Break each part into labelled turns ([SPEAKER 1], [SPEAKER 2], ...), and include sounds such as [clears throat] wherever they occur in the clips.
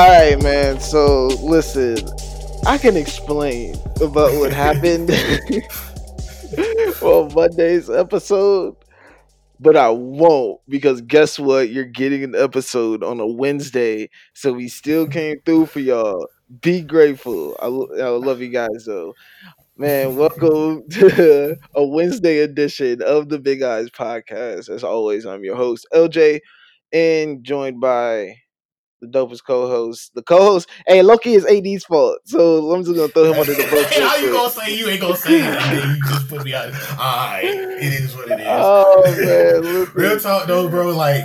[SPEAKER 1] All right, man. So listen, I can explain about what happened [laughs] on Monday's episode, but I won't because guess what? You're getting an episode on a Wednesday, so we still came through for y'all. Be grateful. I, I love you guys though. Man, [laughs] welcome to a Wednesday edition of the Big Eyes podcast. As always, I'm your host, LJ, and joined by the dopest co-host. The co-host, hey, Loki is AD's fault, so I'm just gonna throw him under the bus. [laughs]
[SPEAKER 2] How you gonna say you ain't gonna say it? you just put me out. Alright, it is what it is. Oh man, real talk though, bro. Like,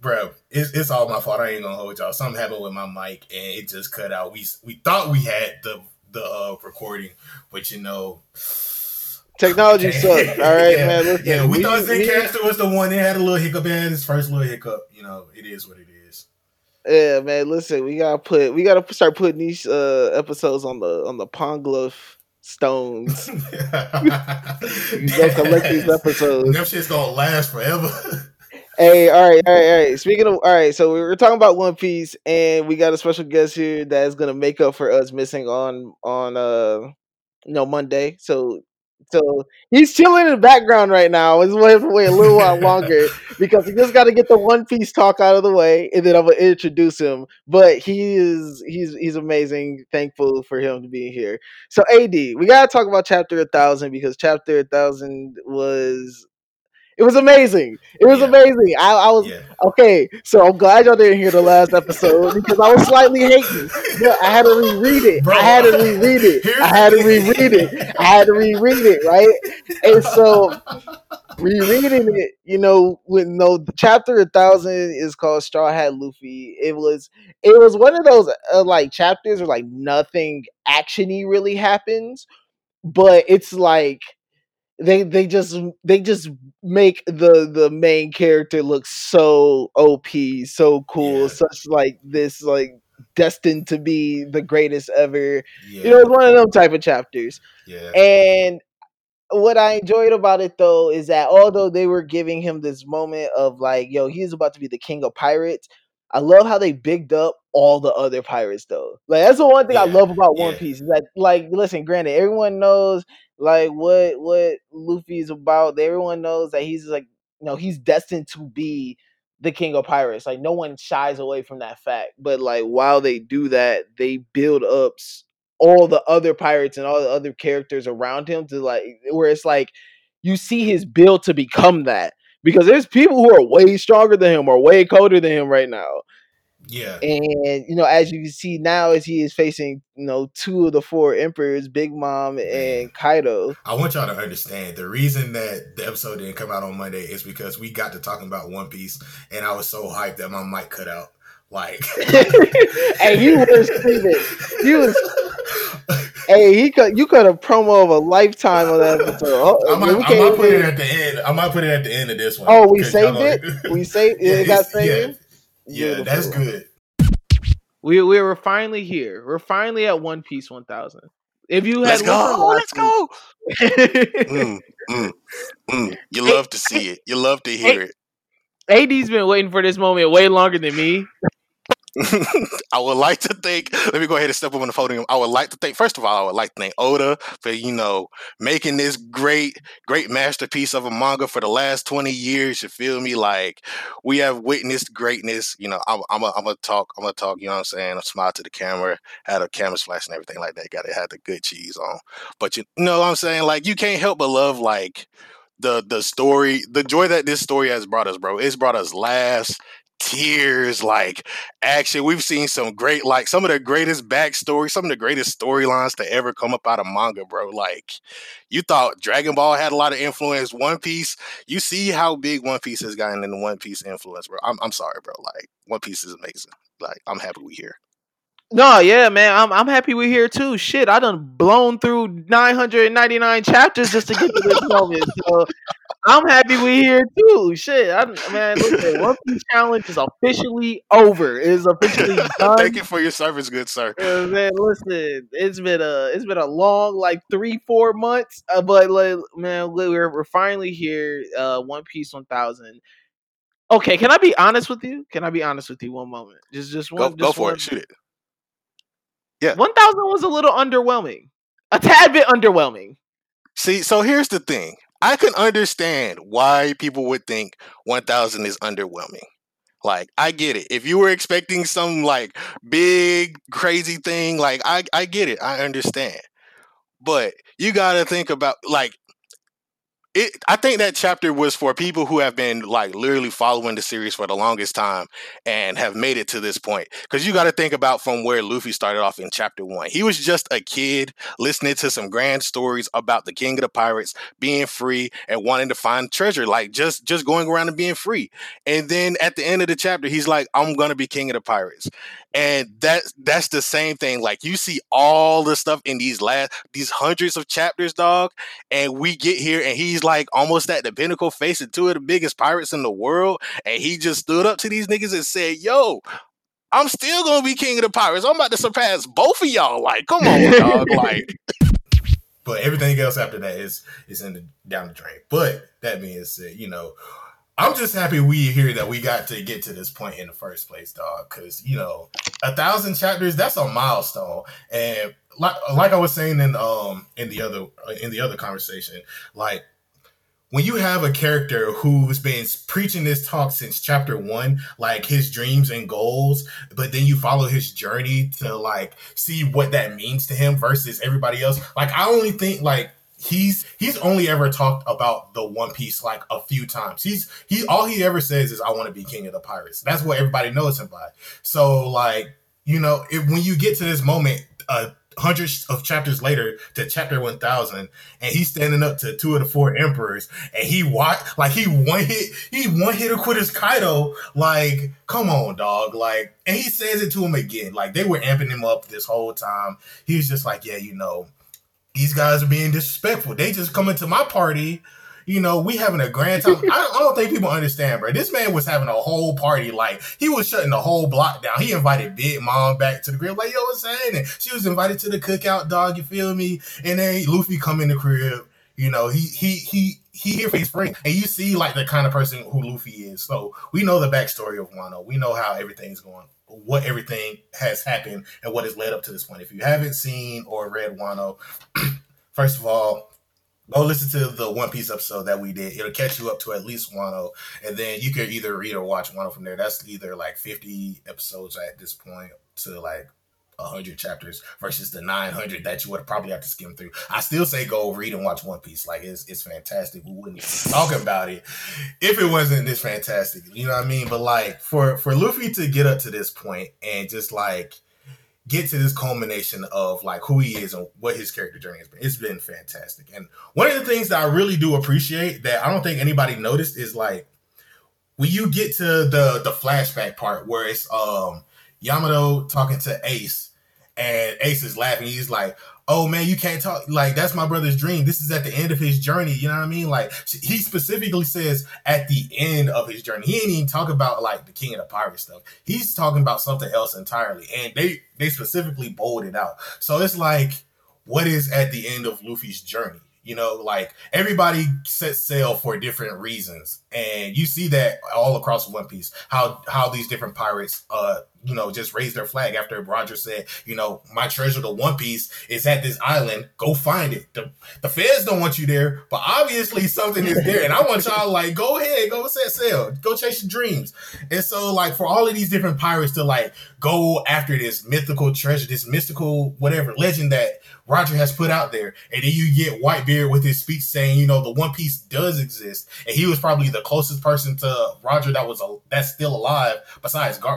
[SPEAKER 2] bro, it's, it's all my fault. I ain't gonna hold y'all. Something happened with my mic and it just cut out. We we thought we had the the uh, recording, but you know.
[SPEAKER 1] Technology [laughs] sucks. All right,
[SPEAKER 2] yeah,
[SPEAKER 1] man. Listen,
[SPEAKER 2] yeah, we, we thought Zencastr was the one that had a little hiccup in his first little hiccup. You know, it is what it is.
[SPEAKER 1] Yeah, man. Listen, we gotta put we gotta start putting these uh, episodes on the on the Poneglyph stones. [laughs] you
[SPEAKER 2] gotta collect these episodes. That shit's gonna last forever.
[SPEAKER 1] hey, all right, all right, all right. Speaking of, all right, so we were talking about One Piece, and we got a special guest here that is gonna make up for us missing on on uh you know Monday. So so he's chilling in the background right now. He's waiting for wait a little while longer [laughs] because he just got to get the One Piece talk out of the way, and then I'm gonna introduce him. But he is he's he's amazing. Thankful for him to be here. So AD, we gotta talk about Chapter a Thousand because Chapter a Thousand was it was amazing. It was yeah. amazing. I, I was yeah. okay. So I'm glad y'all didn't hear the last episode because I was slightly hating. Yeah, I had to reread it. Bro, I had to reread it. I had to reread it. I had to reread it. Right. And so [laughs] rereading it, you know, with no chapter a thousand is called Straw Hat Luffy. It was it was one of those uh, like chapters where like nothing actiony really happens, but it's like they they just they just make the the main character look so op so cool yeah. such like this like destined to be the greatest ever yeah. you know it's one of them type of chapters yeah and what i enjoyed about it though is that although they were giving him this moment of like yo he's about to be the king of pirates I love how they bigged up all the other pirates though. Like that's the one thing yeah, I love about yeah. One Piece is that like listen, granted, everyone knows like what what Luffy's about. Everyone knows that he's like you know he's destined to be the king of pirates. Like no one shies away from that fact. But like while they do that, they build up all the other pirates and all the other characters around him to like where it's like you see his build to become that because there's people who are way stronger than him or way colder than him right now.
[SPEAKER 2] Yeah.
[SPEAKER 1] And you know, as you can see now, as he is facing, you know, two of the four emperors, Big Mom and Kaido.
[SPEAKER 2] I want y'all to understand the reason that the episode didn't come out on Monday is because we got to talking about One Piece and I was so hyped that my mic cut out. Like [laughs]
[SPEAKER 1] Hey, you were screaming. You was [laughs] Hey, he could you could have promo of a lifetime on that episode. Oh,
[SPEAKER 2] I might, I might put it at the end. I might put it at the end of this one.
[SPEAKER 1] Oh, we saved it? We saved it. It got [laughs] saved.
[SPEAKER 2] Yeah. Yeah, that's good.
[SPEAKER 1] We we were finally here. We're finally at One Piece one thousand. If you had
[SPEAKER 3] let's go, let's go. [laughs] mm, mm, mm. You love to see it. You love to hear it.
[SPEAKER 1] AD's been waiting for this moment way longer than me. [laughs]
[SPEAKER 3] I would like to thank. Let me go ahead and step up on the podium. I would like to thank. First of all, I would like to thank Oda for you know making this great, great masterpiece of a manga for the last twenty years. You feel me? Like we have witnessed greatness. You know, I'm, I'm, gonna talk. I'm gonna talk. You know what I'm saying? I smile to the camera, had a camera flash and everything like that. Got it. Had the good cheese on. But you know what I'm saying? Like you can't help but love like the the story, the joy that this story has brought us, bro. It's brought us laughs, tears, like action. We've seen some great, like some of the greatest backstories, some of the greatest storylines to ever come up out of manga, bro. Like you thought Dragon Ball had a lot of influence. One Piece, you see how big One Piece has gotten in the One Piece influence, bro. I'm, I'm sorry, bro. Like One Piece is amazing. Like I'm happy we here.
[SPEAKER 1] No, yeah, man, I'm I'm happy we're here too. Shit, I done blown through 999 chapters just to get to this moment. So I'm happy we're here too. Shit, I, man, look, One Piece challenge is officially over. It is officially [laughs] done.
[SPEAKER 3] Thank you for your service, good sir.
[SPEAKER 1] Uh, man, listen, it's been a it's been a long like three four months, uh, but like, man, we're we're finally here. Uh, One Piece 1000. Okay, can I be honest with you? Can I be honest with you one moment? Just just one.
[SPEAKER 3] Go,
[SPEAKER 1] just
[SPEAKER 3] go for
[SPEAKER 1] one,
[SPEAKER 3] it. Shoot it Yeah.
[SPEAKER 1] 1000 was a little underwhelming. A tad bit underwhelming.
[SPEAKER 3] See, so here's the thing. I can understand why people would think 1000 is underwhelming. Like, I get it. If you were expecting some like big crazy thing, like I I get it. I understand. But you got to think about like it, I think that chapter was for people who have been like literally following the series for the longest time and have made it to this point. Because you got to think about from where Luffy started off in chapter one. He was just a kid listening to some grand stories about the king of the pirates being free and wanting to find treasure, like just just going around and being free. And then at the end of the chapter, he's like, "I'm gonna be king of the pirates." and that that's the same thing like you see all the stuff in these last these hundreds of chapters dog and we get here and he's like almost at the pinnacle facing two of the biggest pirates in the world and he just stood up to these niggas and said yo i'm still gonna be king of the pirates i'm about to surpass both of y'all like come on [laughs] dog like
[SPEAKER 2] but everything else after that is is in the down the drain but that being said you know I'm just happy we here that we got to get to this point in the first place, dog. Because you know, a thousand chapters—that's a milestone. And like, like I was saying in um in the other in the other conversation, like when you have a character who's been preaching this talk since chapter one, like his dreams and goals, but then you follow his journey to like see what that means to him versus everybody else. Like I only think like he's he's only ever talked about the One Piece like a few times. He's he all he ever says is I want to be king of the pirates. That's what everybody knows him by. So like you know if, when you get to this moment, uh hundreds of chapters later to chapter 1000 and he's standing up to two of the four emperors and he watch like he one hit he one hit or quit his kaido like come on dog like and he says it to him again like they were amping him up this whole time he was just like yeah you know these guys are being disrespectful. They just coming to my party. You know, we having a grand time. I, I, don't think people understand, bro. This man was having a whole party. Like he was shutting the whole block down. He invited Big Mom back to the crib. Like, yo, what's happening? She was invited to the cookout, dog. You feel me? And then Luffy come in the crib. You know, he he he he here for his friend, and you see like the kind of person who Luffy is. So we know the backstory of Wano. We know how everything's going what everything has happened and what has led up to this point. If you haven't seen or read Wano, [clears throat] first of all, go listen to the One Piece episode that we did. It'll catch you up to at least Wano, and then you can either read or watch Wano from there. That's either like 50 episodes at this point to like 100 chapters versus the 900 that you would probably have to skim through. I still say go read and watch One Piece. Like it's it's fantastic. We wouldn't talk about it if it wasn't this fantastic. You know what I mean? But like for for Luffy to get up to this point and just like get to this culmination of like who he is and what his character journey has been. It's been fantastic. And one of the things that I really do appreciate that I don't think anybody noticed is like when you get to the the flashback part where it's um Yamato talking to Ace, and Ace is laughing. He's like, "Oh man, you can't talk like that's my brother's dream. This is at the end of his journey. You know what I mean? Like he specifically says at the end of his journey. He ain't even talk about like the King of the Pirate stuff. He's talking about something else entirely, and they they specifically bold it out. So it's like, what is at the end of Luffy's journey? You know, like everybody sets sail for different reasons, and you see that all across One Piece. How how these different pirates, uh, you know, just raised their flag after Roger said, you know, my treasure, the One Piece, is at this island. Go find it. The the feds don't want you there, but obviously something is there, and I want y'all like go ahead, go set sail, go chase your dreams. And so, like for all of these different pirates to like go after this mythical treasure, this mystical whatever legend that Roger has put out there. And then you get Whitebeard with his speech saying, you know, the One Piece does exist. And he was probably the closest person to Roger that was a, that's still alive besides Garp.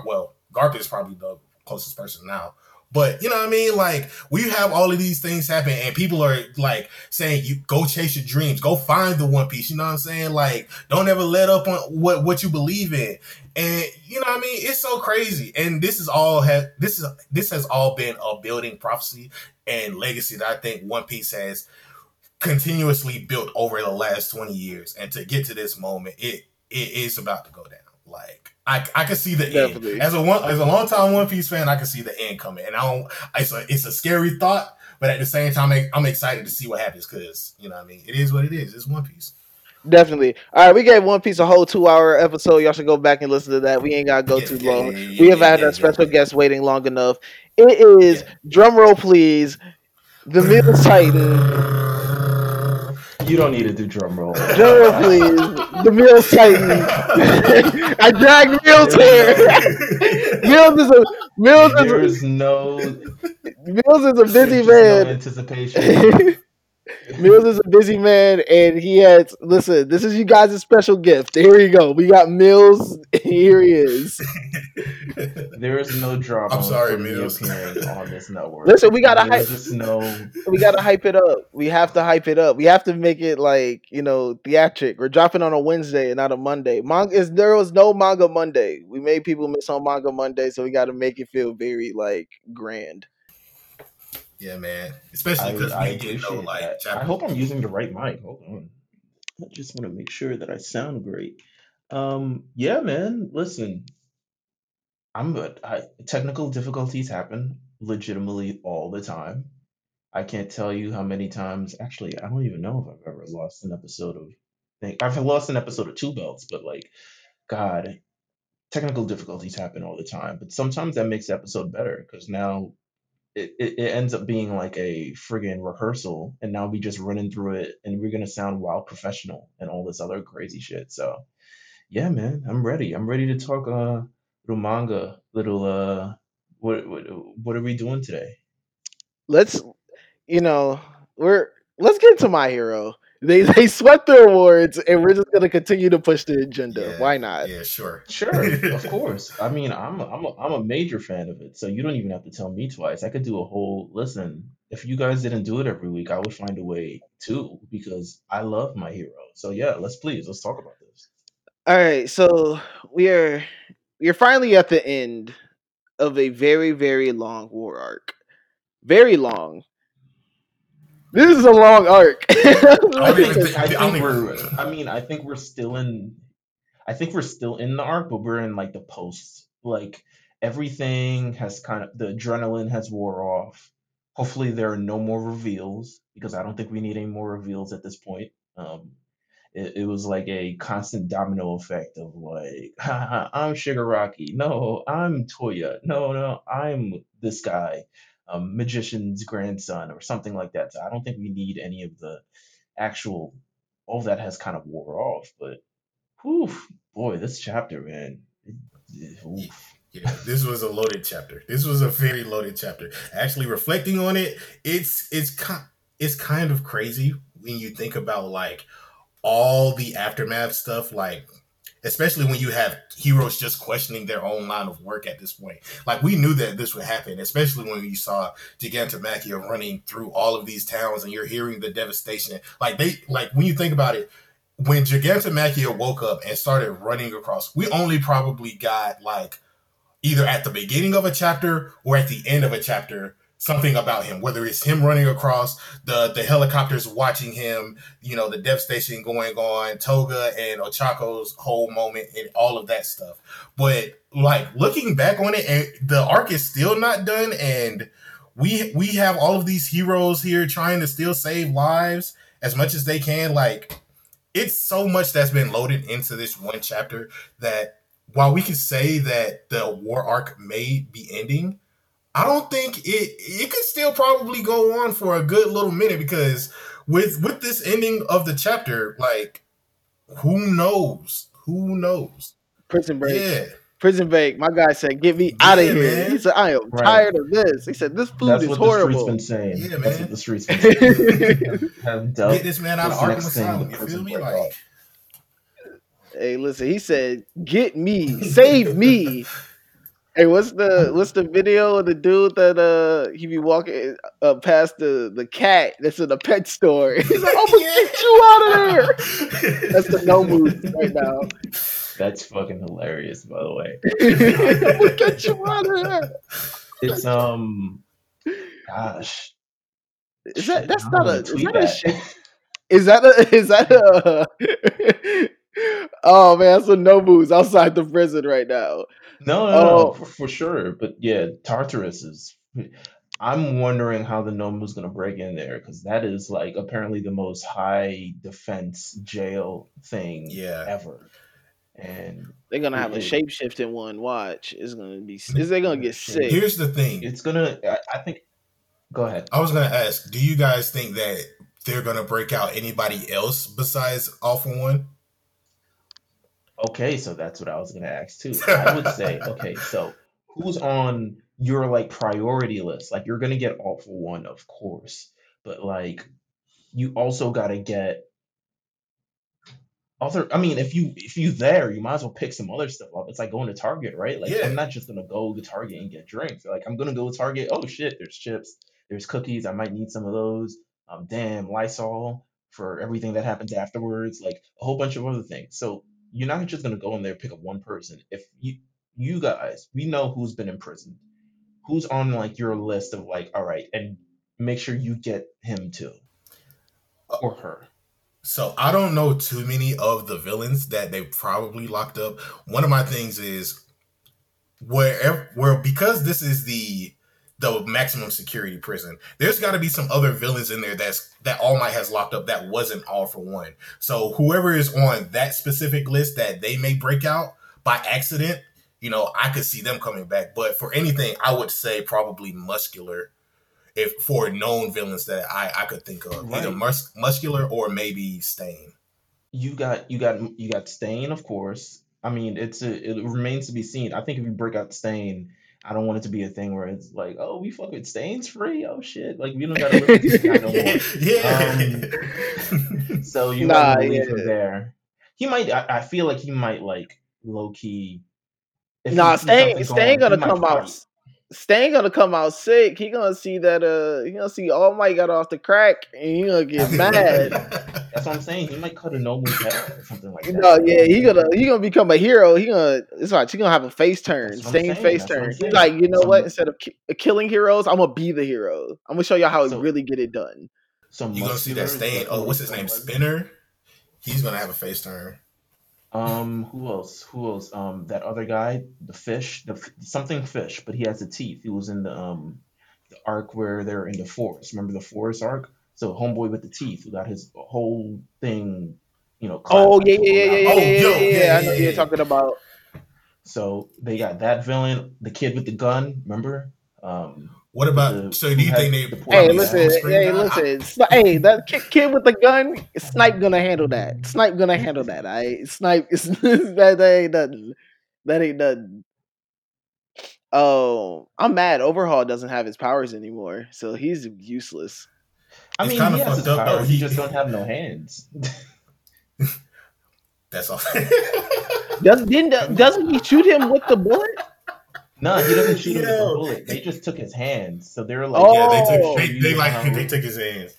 [SPEAKER 2] Well, is probably the closest person now. But you know what I mean? Like we have all of these things happen, and people are like saying, "You go chase your dreams, go find the One Piece." You know what I'm saying? Like, don't ever let up on what what you believe in. And you know what I mean? It's so crazy. And this is all have this is this has all been a building prophecy and legacy that I think One Piece has continuously built over the last 20 years. And to get to this moment, it it is about to go down. Like I, I can see the Definitely. end. As a one as a long time One Piece fan, I can see the end coming. And I don't it's a it's a scary thought, but at the same time I'm excited to see what happens because you know what I mean it is what it is. It's One Piece.
[SPEAKER 1] Definitely. All right, we gave One Piece a whole two hour episode. Y'all should go back and listen to that. We ain't gotta go yeah, too yeah, long. Yeah, we have had a special guest waiting long enough. It is drum roll, please. The Middle Titan. [sighs] [laughs]
[SPEAKER 4] You don't need to do drum roll. [laughs]
[SPEAKER 1] Drum roll, please. The Meelz Titan. [laughs] I dragged Meelz here. [laughs] Meelz is a Meelz is
[SPEAKER 4] There's no
[SPEAKER 1] Meelz is a busy man. No anticipation. Meelz is a busy man, and he has. Listen, this is you guys' special gift. Here you go. We got Meelz. [laughs] Here he is. [laughs]
[SPEAKER 4] there is no drama.
[SPEAKER 2] I'm sorry, Meelz.
[SPEAKER 4] on this network.
[SPEAKER 1] Listen, we gotta hype. No... We gotta hype it up. We have to hype it up. We have to make it like you know theatric. We're dropping on a Wednesday and not a Monday. Manga is there was no manga Monday. We made people miss on manga Monday, so we got to make it feel very like grand.
[SPEAKER 2] Yeah, man. Especially because we didn't know like.
[SPEAKER 4] I hope I'm using the right mic. Hold on. I just want to make sure that I sound great. Um, yeah, man. Listen, I'm good. I, technical difficulties happen legitimately all the time. I can't tell you how many times. Actually, I don't even know if I've ever lost an episode of. I've lost an episode of Two Belts, but like, God, technical difficulties happen all the time. But sometimes that makes the episode better because now it, it, ends up being like a friggin' rehearsal, and now we just running through it, and we're gonna sound wild professional and all this other crazy shit. So, yeah, man, I'm ready. I'm ready to talk uh little manga, little uh, what what what are we doing today?
[SPEAKER 1] Let's, you know, we're let's get into my hero. They [laughs] they swept the awards, and we're just gonna continue to push the agenda.
[SPEAKER 2] Yeah,
[SPEAKER 1] Why not?
[SPEAKER 2] Yeah, sure,
[SPEAKER 4] sure, of [laughs] course. I mean, I'm a, I'm a, I'm a major fan of it, so you don't even have to tell me twice. I could do a whole listen. If you guys didn't do it every week, I would find a way too because I love my hero. So yeah, let's please let's talk about this.
[SPEAKER 1] All right, so we are we are finally at the end of a very very long war arc, very long. This is a long arc. [laughs] I,
[SPEAKER 4] think, I, think I mean, I think we're still in. I think we're still in the arc, but we're in like the post. Like everything has kind of the adrenaline has wore off. Hopefully, there are no more reveals because I don't think we need any more reveals at this point. Um, it, it was like a constant domino effect of like, [laughs] I'm Shigaraki. No, I'm Toya. No, no, I'm this guy um, magician's grandson or something like that. So I don't think we need any of the actual. All that has kind of wore off, but whew, boy, this chapter, man.
[SPEAKER 2] Oof. Yeah, this was a loaded chapter. This was a very loaded chapter. Actually, reflecting on it, it's it's it's kind of crazy when you think about like all the aftermath stuff. Like especially when you have heroes just questioning their own line of work at this point. Like we knew that this would happen, especially when you saw Gigantomachia running through all of these towns and you're hearing the devastation. Like they like when you think about it, when Gigantomachia woke up and started running across, we only probably got like either at the beginning of a chapter or at the end of a chapter something about him, whether it's him running across the the helicopters watching him, you know, the devastation going on, Toga and Ochako's whole moment and all of that stuff. But like looking back on it, and the arc is still not done, and we we have all of these heroes here trying to still save lives as much as they can. Like it's so much that's been loaded into this one chapter that while we can say that the war arc may be ending, I don't think it it could still probably go on for a good little minute because with with this ending of the chapter, like who knows? Who knows?
[SPEAKER 1] Prison break. Yeah. Prison break. My guy said, "Get me out of here." Man. He said, "I am right. tired of this." He said, "This food That's is what horrible."
[SPEAKER 4] The streets been saying. Yeah, man. That's [laughs] what the streets been saying.
[SPEAKER 2] Have dealt Get this man out of Arkham Asylum. You feel me? Like,
[SPEAKER 1] hey, listen. He said, "Get me, save me." [laughs] Hey, what's the what's the video of the dude that uh he be walking uh, past the the cat that's in the pet store? [laughs] He's like, "I'm gonna [laughs] get you out of there." That's the Nomu right now.
[SPEAKER 4] That's fucking hilarious, by the way. [laughs]
[SPEAKER 1] I'm gonna get you out of there.
[SPEAKER 4] It's um, gosh,
[SPEAKER 1] is that that's not a is that, that. a is that a is that a oh man, that's a Nomu's outside the prison right now.
[SPEAKER 4] No, no, oh. no for, for, sure. But yeah, Tartarus is I'm wondering how the Nomu's gonna break in there because that is like apparently the most high defense jail thing
[SPEAKER 2] Yeah.
[SPEAKER 4] ever. And
[SPEAKER 1] They're gonna
[SPEAKER 4] it,
[SPEAKER 1] have a
[SPEAKER 4] it,
[SPEAKER 1] shape in one. Watch, it's gonna be. Is they gonna get sick?
[SPEAKER 2] Here's the thing.
[SPEAKER 4] it's gonna. I, I think. Go ahead.
[SPEAKER 2] I was gonna ask, do you guys think that they're gonna break out anybody else besides All for One?
[SPEAKER 4] Okay, so that's what I was gonna ask too. [laughs] I would say, okay, so who's on your like priority list? Like you're gonna get all for one, of course, but like you also gotta get other. I mean, if you if you there, you might as well pick some other stuff up. It's like going to Target, right? Like
[SPEAKER 2] Yeah.
[SPEAKER 4] I'm not just gonna go to Target and get drinks. Like I'm gonna go to Target. Oh shit, there's chips, there's cookies. I might need some of those. Um, damn Lysol for everything that happens afterwards. Like a whole bunch of other things. So you're not just gonna go in there and pick up one person. If you you guys, we know who's been imprisoned, who's on like your list of like, all right, and make sure you get him too uh, or her.
[SPEAKER 2] So I don't know too many of the villains that they probably locked up. One of my things is wherever where because this is the the maximum security prison, there's got to be some other villains in there that's that All Might has locked up that wasn't All for One. So whoever is on that specific list that they may break out by accident, you know, I could see them coming back. But for anything, I would say probably Muscular. If for known villains that I, I could think of, either
[SPEAKER 4] Right.
[SPEAKER 2] mus- muscular or maybe Stain.
[SPEAKER 4] You got you got you got Stain, of course. I mean, it's a, it remains to be seen. I think if you break out Stain, I don't want it to be a thing where it's like, oh, we fuck with Stain's free. Oh shit, like we don't gotta look at this guy no more. [laughs]
[SPEAKER 2] yeah.
[SPEAKER 4] So you
[SPEAKER 1] Nah,
[SPEAKER 4] might leave
[SPEAKER 1] yeah.
[SPEAKER 4] him there. He might. I, I feel like he might like low key. If
[SPEAKER 1] Nah,
[SPEAKER 4] he sees
[SPEAKER 1] Stain, Stain
[SPEAKER 4] going,
[SPEAKER 1] gonna
[SPEAKER 4] he might
[SPEAKER 1] come out.
[SPEAKER 4] fight.
[SPEAKER 1] Stain gonna come out sick. He gonna see that. Uh, he gonna see All Might got off the crack, and he gonna get [laughs] mad.
[SPEAKER 4] That's what I'm saying. He might cut a noble head [laughs] or something like that.
[SPEAKER 1] No, yeah, he gonna he gonna become a hero. He gonna it's like he gonna have a face turn,
[SPEAKER 4] That's what I'm
[SPEAKER 1] Stain
[SPEAKER 4] saying,
[SPEAKER 1] face
[SPEAKER 4] that's
[SPEAKER 1] turn. He's like, you know
[SPEAKER 4] So-
[SPEAKER 1] what? Instead of ki- killing heroes, I'm gonna be the hero. I'm gonna show y'all how
[SPEAKER 4] So-
[SPEAKER 1] to really get it done.
[SPEAKER 4] So
[SPEAKER 2] you gonna see that
[SPEAKER 4] Muscular is
[SPEAKER 2] Stain? Oh, what's his name? Spinner. He's gonna have a face turn.
[SPEAKER 4] Um, who else? Who else? Um, that other guy, the fish, the f- something fish, but he has the teeth. He was in the um the arc where they're in the forest. Remember the forest arc? So homeboy with the teeth, who got his whole thing, you know.
[SPEAKER 1] Oh yeah, yeah, yeah, yeah, yeah.
[SPEAKER 2] Oh,
[SPEAKER 1] yeah,
[SPEAKER 2] yo,
[SPEAKER 1] yeah,
[SPEAKER 2] yeah,
[SPEAKER 1] yeah. I know you're talking about.
[SPEAKER 4] So they got that villain, the kid with the gun. Remember? Um,
[SPEAKER 2] What about?
[SPEAKER 4] The-
[SPEAKER 2] so do you think
[SPEAKER 4] had
[SPEAKER 2] they?
[SPEAKER 4] the poor
[SPEAKER 1] Hey,
[SPEAKER 4] Yeah,
[SPEAKER 1] listen,
[SPEAKER 2] on-screen
[SPEAKER 1] hey,
[SPEAKER 2] guy?
[SPEAKER 1] listen. Sni- hey, that kid, kid with the gun, Snipe gonna handle that. Snipe gonna handle that. I Snipe is [laughs] that, that ain't nothing. That ain't nothing. Oh, I'm mad. Overhaul doesn't have his powers anymore, so he's useless.
[SPEAKER 4] I
[SPEAKER 2] It's
[SPEAKER 4] mean,
[SPEAKER 2] kinda
[SPEAKER 4] he
[SPEAKER 2] fucked
[SPEAKER 4] his
[SPEAKER 2] up, though.
[SPEAKER 4] He
[SPEAKER 2] He-
[SPEAKER 4] just don't have no hands. [laughs]
[SPEAKER 2] That's all. [laughs]
[SPEAKER 1] Does didn't doesn't he shoot him with the bullet?
[SPEAKER 4] no, he doesn't shoot him with
[SPEAKER 2] Yo.
[SPEAKER 4] a bullet. They just took his hands. So they're like,
[SPEAKER 1] Oh.
[SPEAKER 2] yeah, they took. They, they
[SPEAKER 4] how-
[SPEAKER 2] like they took his hands.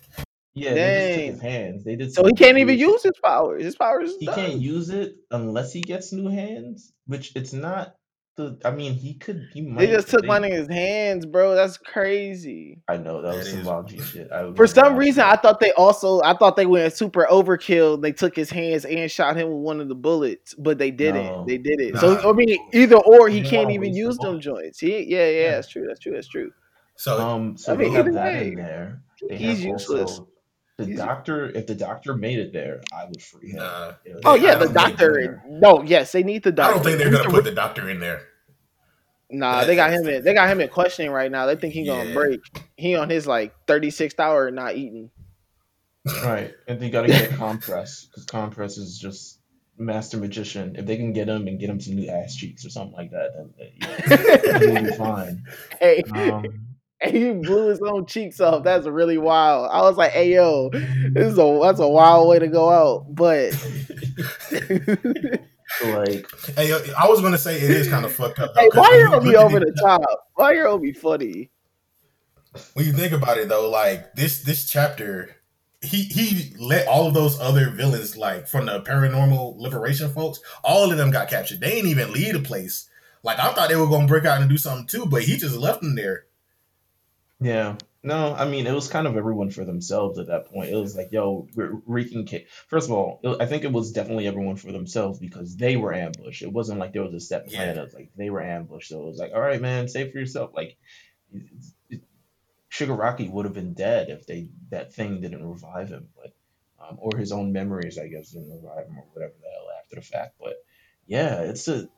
[SPEAKER 4] Yeah, they just took his hands. They did.
[SPEAKER 1] So he can't even use his powers. His powers. Is
[SPEAKER 4] He
[SPEAKER 1] done.
[SPEAKER 4] can't use it unless he gets new hands. Which it's not. The I mean, he could. He might.
[SPEAKER 1] They just took
[SPEAKER 4] they-
[SPEAKER 1] one of his hands, bro. That's crazy.
[SPEAKER 4] I know that
[SPEAKER 2] That
[SPEAKER 4] was some
[SPEAKER 2] is-
[SPEAKER 4] G shit. I
[SPEAKER 1] For some reason,
[SPEAKER 4] that.
[SPEAKER 1] I thought they also I thought they went super overkill. They took his hands and shot him with one of the bullets, but they didn't.
[SPEAKER 4] No.
[SPEAKER 1] They did it.
[SPEAKER 2] Nah.
[SPEAKER 1] So I mean, either or, he
[SPEAKER 4] They
[SPEAKER 1] can't even
[SPEAKER 4] waste the
[SPEAKER 1] use them
[SPEAKER 4] bullet.
[SPEAKER 1] joints. He, yeah, yeah,
[SPEAKER 2] Yeah.
[SPEAKER 1] that's true. That's true. That's true.
[SPEAKER 2] So
[SPEAKER 4] Um, so
[SPEAKER 1] I mean,
[SPEAKER 4] they have that
[SPEAKER 1] way,
[SPEAKER 4] in there. They
[SPEAKER 1] he's useless.
[SPEAKER 4] also the
[SPEAKER 1] He's-
[SPEAKER 4] doctor. If the doctor made it there, I would free him.
[SPEAKER 2] Nah.
[SPEAKER 1] Oh yeah,
[SPEAKER 2] don't
[SPEAKER 1] the doctor. No, yes, they need the doctor.
[SPEAKER 2] I don't think they're gonna put the doctor in there.
[SPEAKER 1] Nah, they got him in. They got him in questioning right now. They think he gonna
[SPEAKER 2] Yeah.
[SPEAKER 1] break. He on his like thirty sixth hour not eating.
[SPEAKER 4] Right, and they got to get compress because compress is just master magician. If they can get him and get him some new ass cheeks or something like that, then uh, he'll be fine. [laughs]
[SPEAKER 1] Hey,
[SPEAKER 4] Um, [laughs]
[SPEAKER 1] and he blew his own cheeks off. That's really wild. I was like, "Hey yo, this is a that's a wild way to go out." But [laughs]
[SPEAKER 4] like
[SPEAKER 2] Hey, I was gonna say it is kind of [laughs] fucked up. though,
[SPEAKER 1] hey,
[SPEAKER 2] 'cause
[SPEAKER 1] why
[SPEAKER 2] when
[SPEAKER 1] you
[SPEAKER 2] you
[SPEAKER 1] gonna be over the top? Why are you gonna be funny?
[SPEAKER 2] when you think about it though, like this this chapter, he he let all of those other villains, like from the paranormal liberation folks, all of them got captured. They ain't even leave the place. Like I thought they were gonna break out and do something too, but he just left them there.
[SPEAKER 4] Yeah. No, I mean, it was kind of everyone for themselves at that point. It was like, yo, we're wreaking First of all, it- I think it was definitely everyone for themselves because they were ambushed. It wasn't like there was a set plan.
[SPEAKER 2] Yeah.
[SPEAKER 4] It was like they were ambushed. So it was like, all right, man, save for yourself. Like, it- Shigaraki would have been dead if they that thing didn't revive him, but um, or his own memories, I guess, didn't revive him or whatever the hell after the fact. But yeah, it's a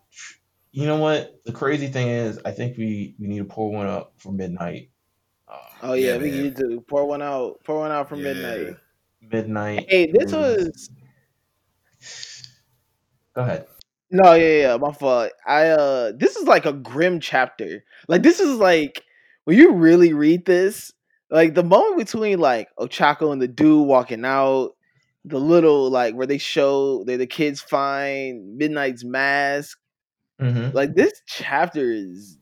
[SPEAKER 4] you know what the crazy thing is, I think we we need to pull one up for midnight.
[SPEAKER 1] Oh yeah, yeah we need to pour one out, pour one out for yeah. midnight.
[SPEAKER 4] Midnight.
[SPEAKER 1] Hey, this was.
[SPEAKER 4] Go ahead.
[SPEAKER 1] No, yeah, yeah, my fault. I uh, this is like a grim chapter. Like this is like when you really read this, like the moment between like Ochako and the dude walking out, the little like where they show that the kids find Midnight's mask. Mm-hmm. Like this chapter is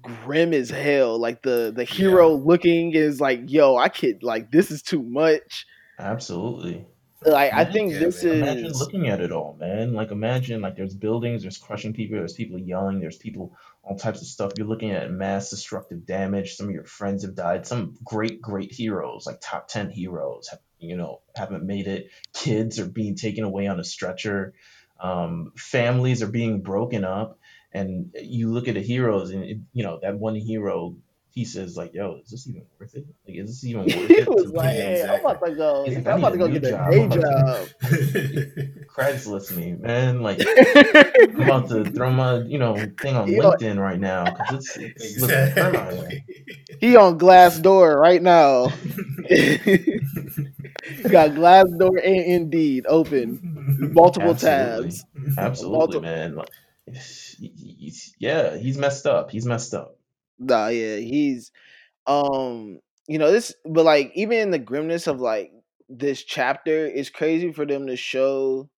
[SPEAKER 1] grim as hell. Like the the hero yeah. looking is like, yo, I could like this is too much.
[SPEAKER 4] Absolutely.
[SPEAKER 1] Like I think yeah, this
[SPEAKER 4] man.
[SPEAKER 1] is
[SPEAKER 4] imagine looking at it all, man. Like imagine like there's buildings, there's crushing people, there's people yelling, there's people all types of stuff. You're looking at mass destructive damage. Some of your friends have died. Some great, great heroes, like top ten heroes, have, you know, haven't made it. Kids are being taken away on a stretcher. Um, families are being broken up. And you look at the heroes, and it, you know that one hero he says like, "Yo, is this even worth it? Like, is this even worth it?"
[SPEAKER 1] he was like, "Hey, I'm about to go. Like, I'm about to go get a day job." [laughs]
[SPEAKER 4] Craigslist me, man. Like, [laughs] I'm about to throw my you know thing on he LinkedIn on, right now because it's, it's [laughs] exactly.
[SPEAKER 1] He on Glassdoor right now. got Glassdoor and Indeed open, multiple
[SPEAKER 4] Absolutely.
[SPEAKER 1] tabs.
[SPEAKER 4] Absolutely, multiple. man. Like, he's, yeah, he's messed up. He's messed up.
[SPEAKER 1] Nah, yeah, he's um, you know, this but like even in the grimness of like this chapter, it's crazy for them to show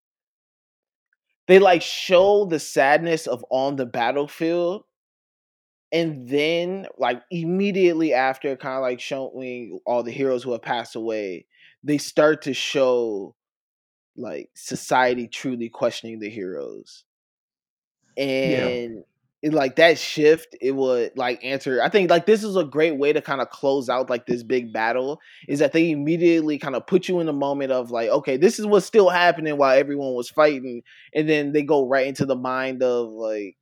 [SPEAKER 1] they like show the sadness of on the battlefield and then like immediately after kind of like showing all the heroes who have passed away they start to show like society truly questioning the heroes and it, like that shift it would like answer i think like this is a great way to kind of close out like this big battle is that they immediately kind of put you in the moment of like okay this is what's still happening while everyone was fighting and then they go right into the mind of like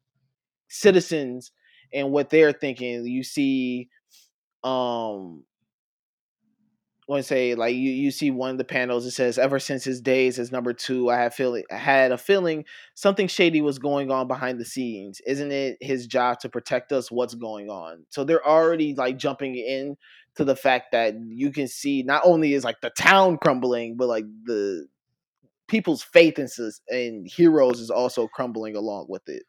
[SPEAKER 1] citizens and what they're thinking. You see um to say like you, you see one of the panels it says ever since his days as number two i have feeling had a feeling something shady was going on behind the scenes. Isn't it his job to protect us? What's going on? So they're already like jumping in to the fact that you can see not only is like the town crumbling but like the people's faith in, in heroes is also crumbling along with it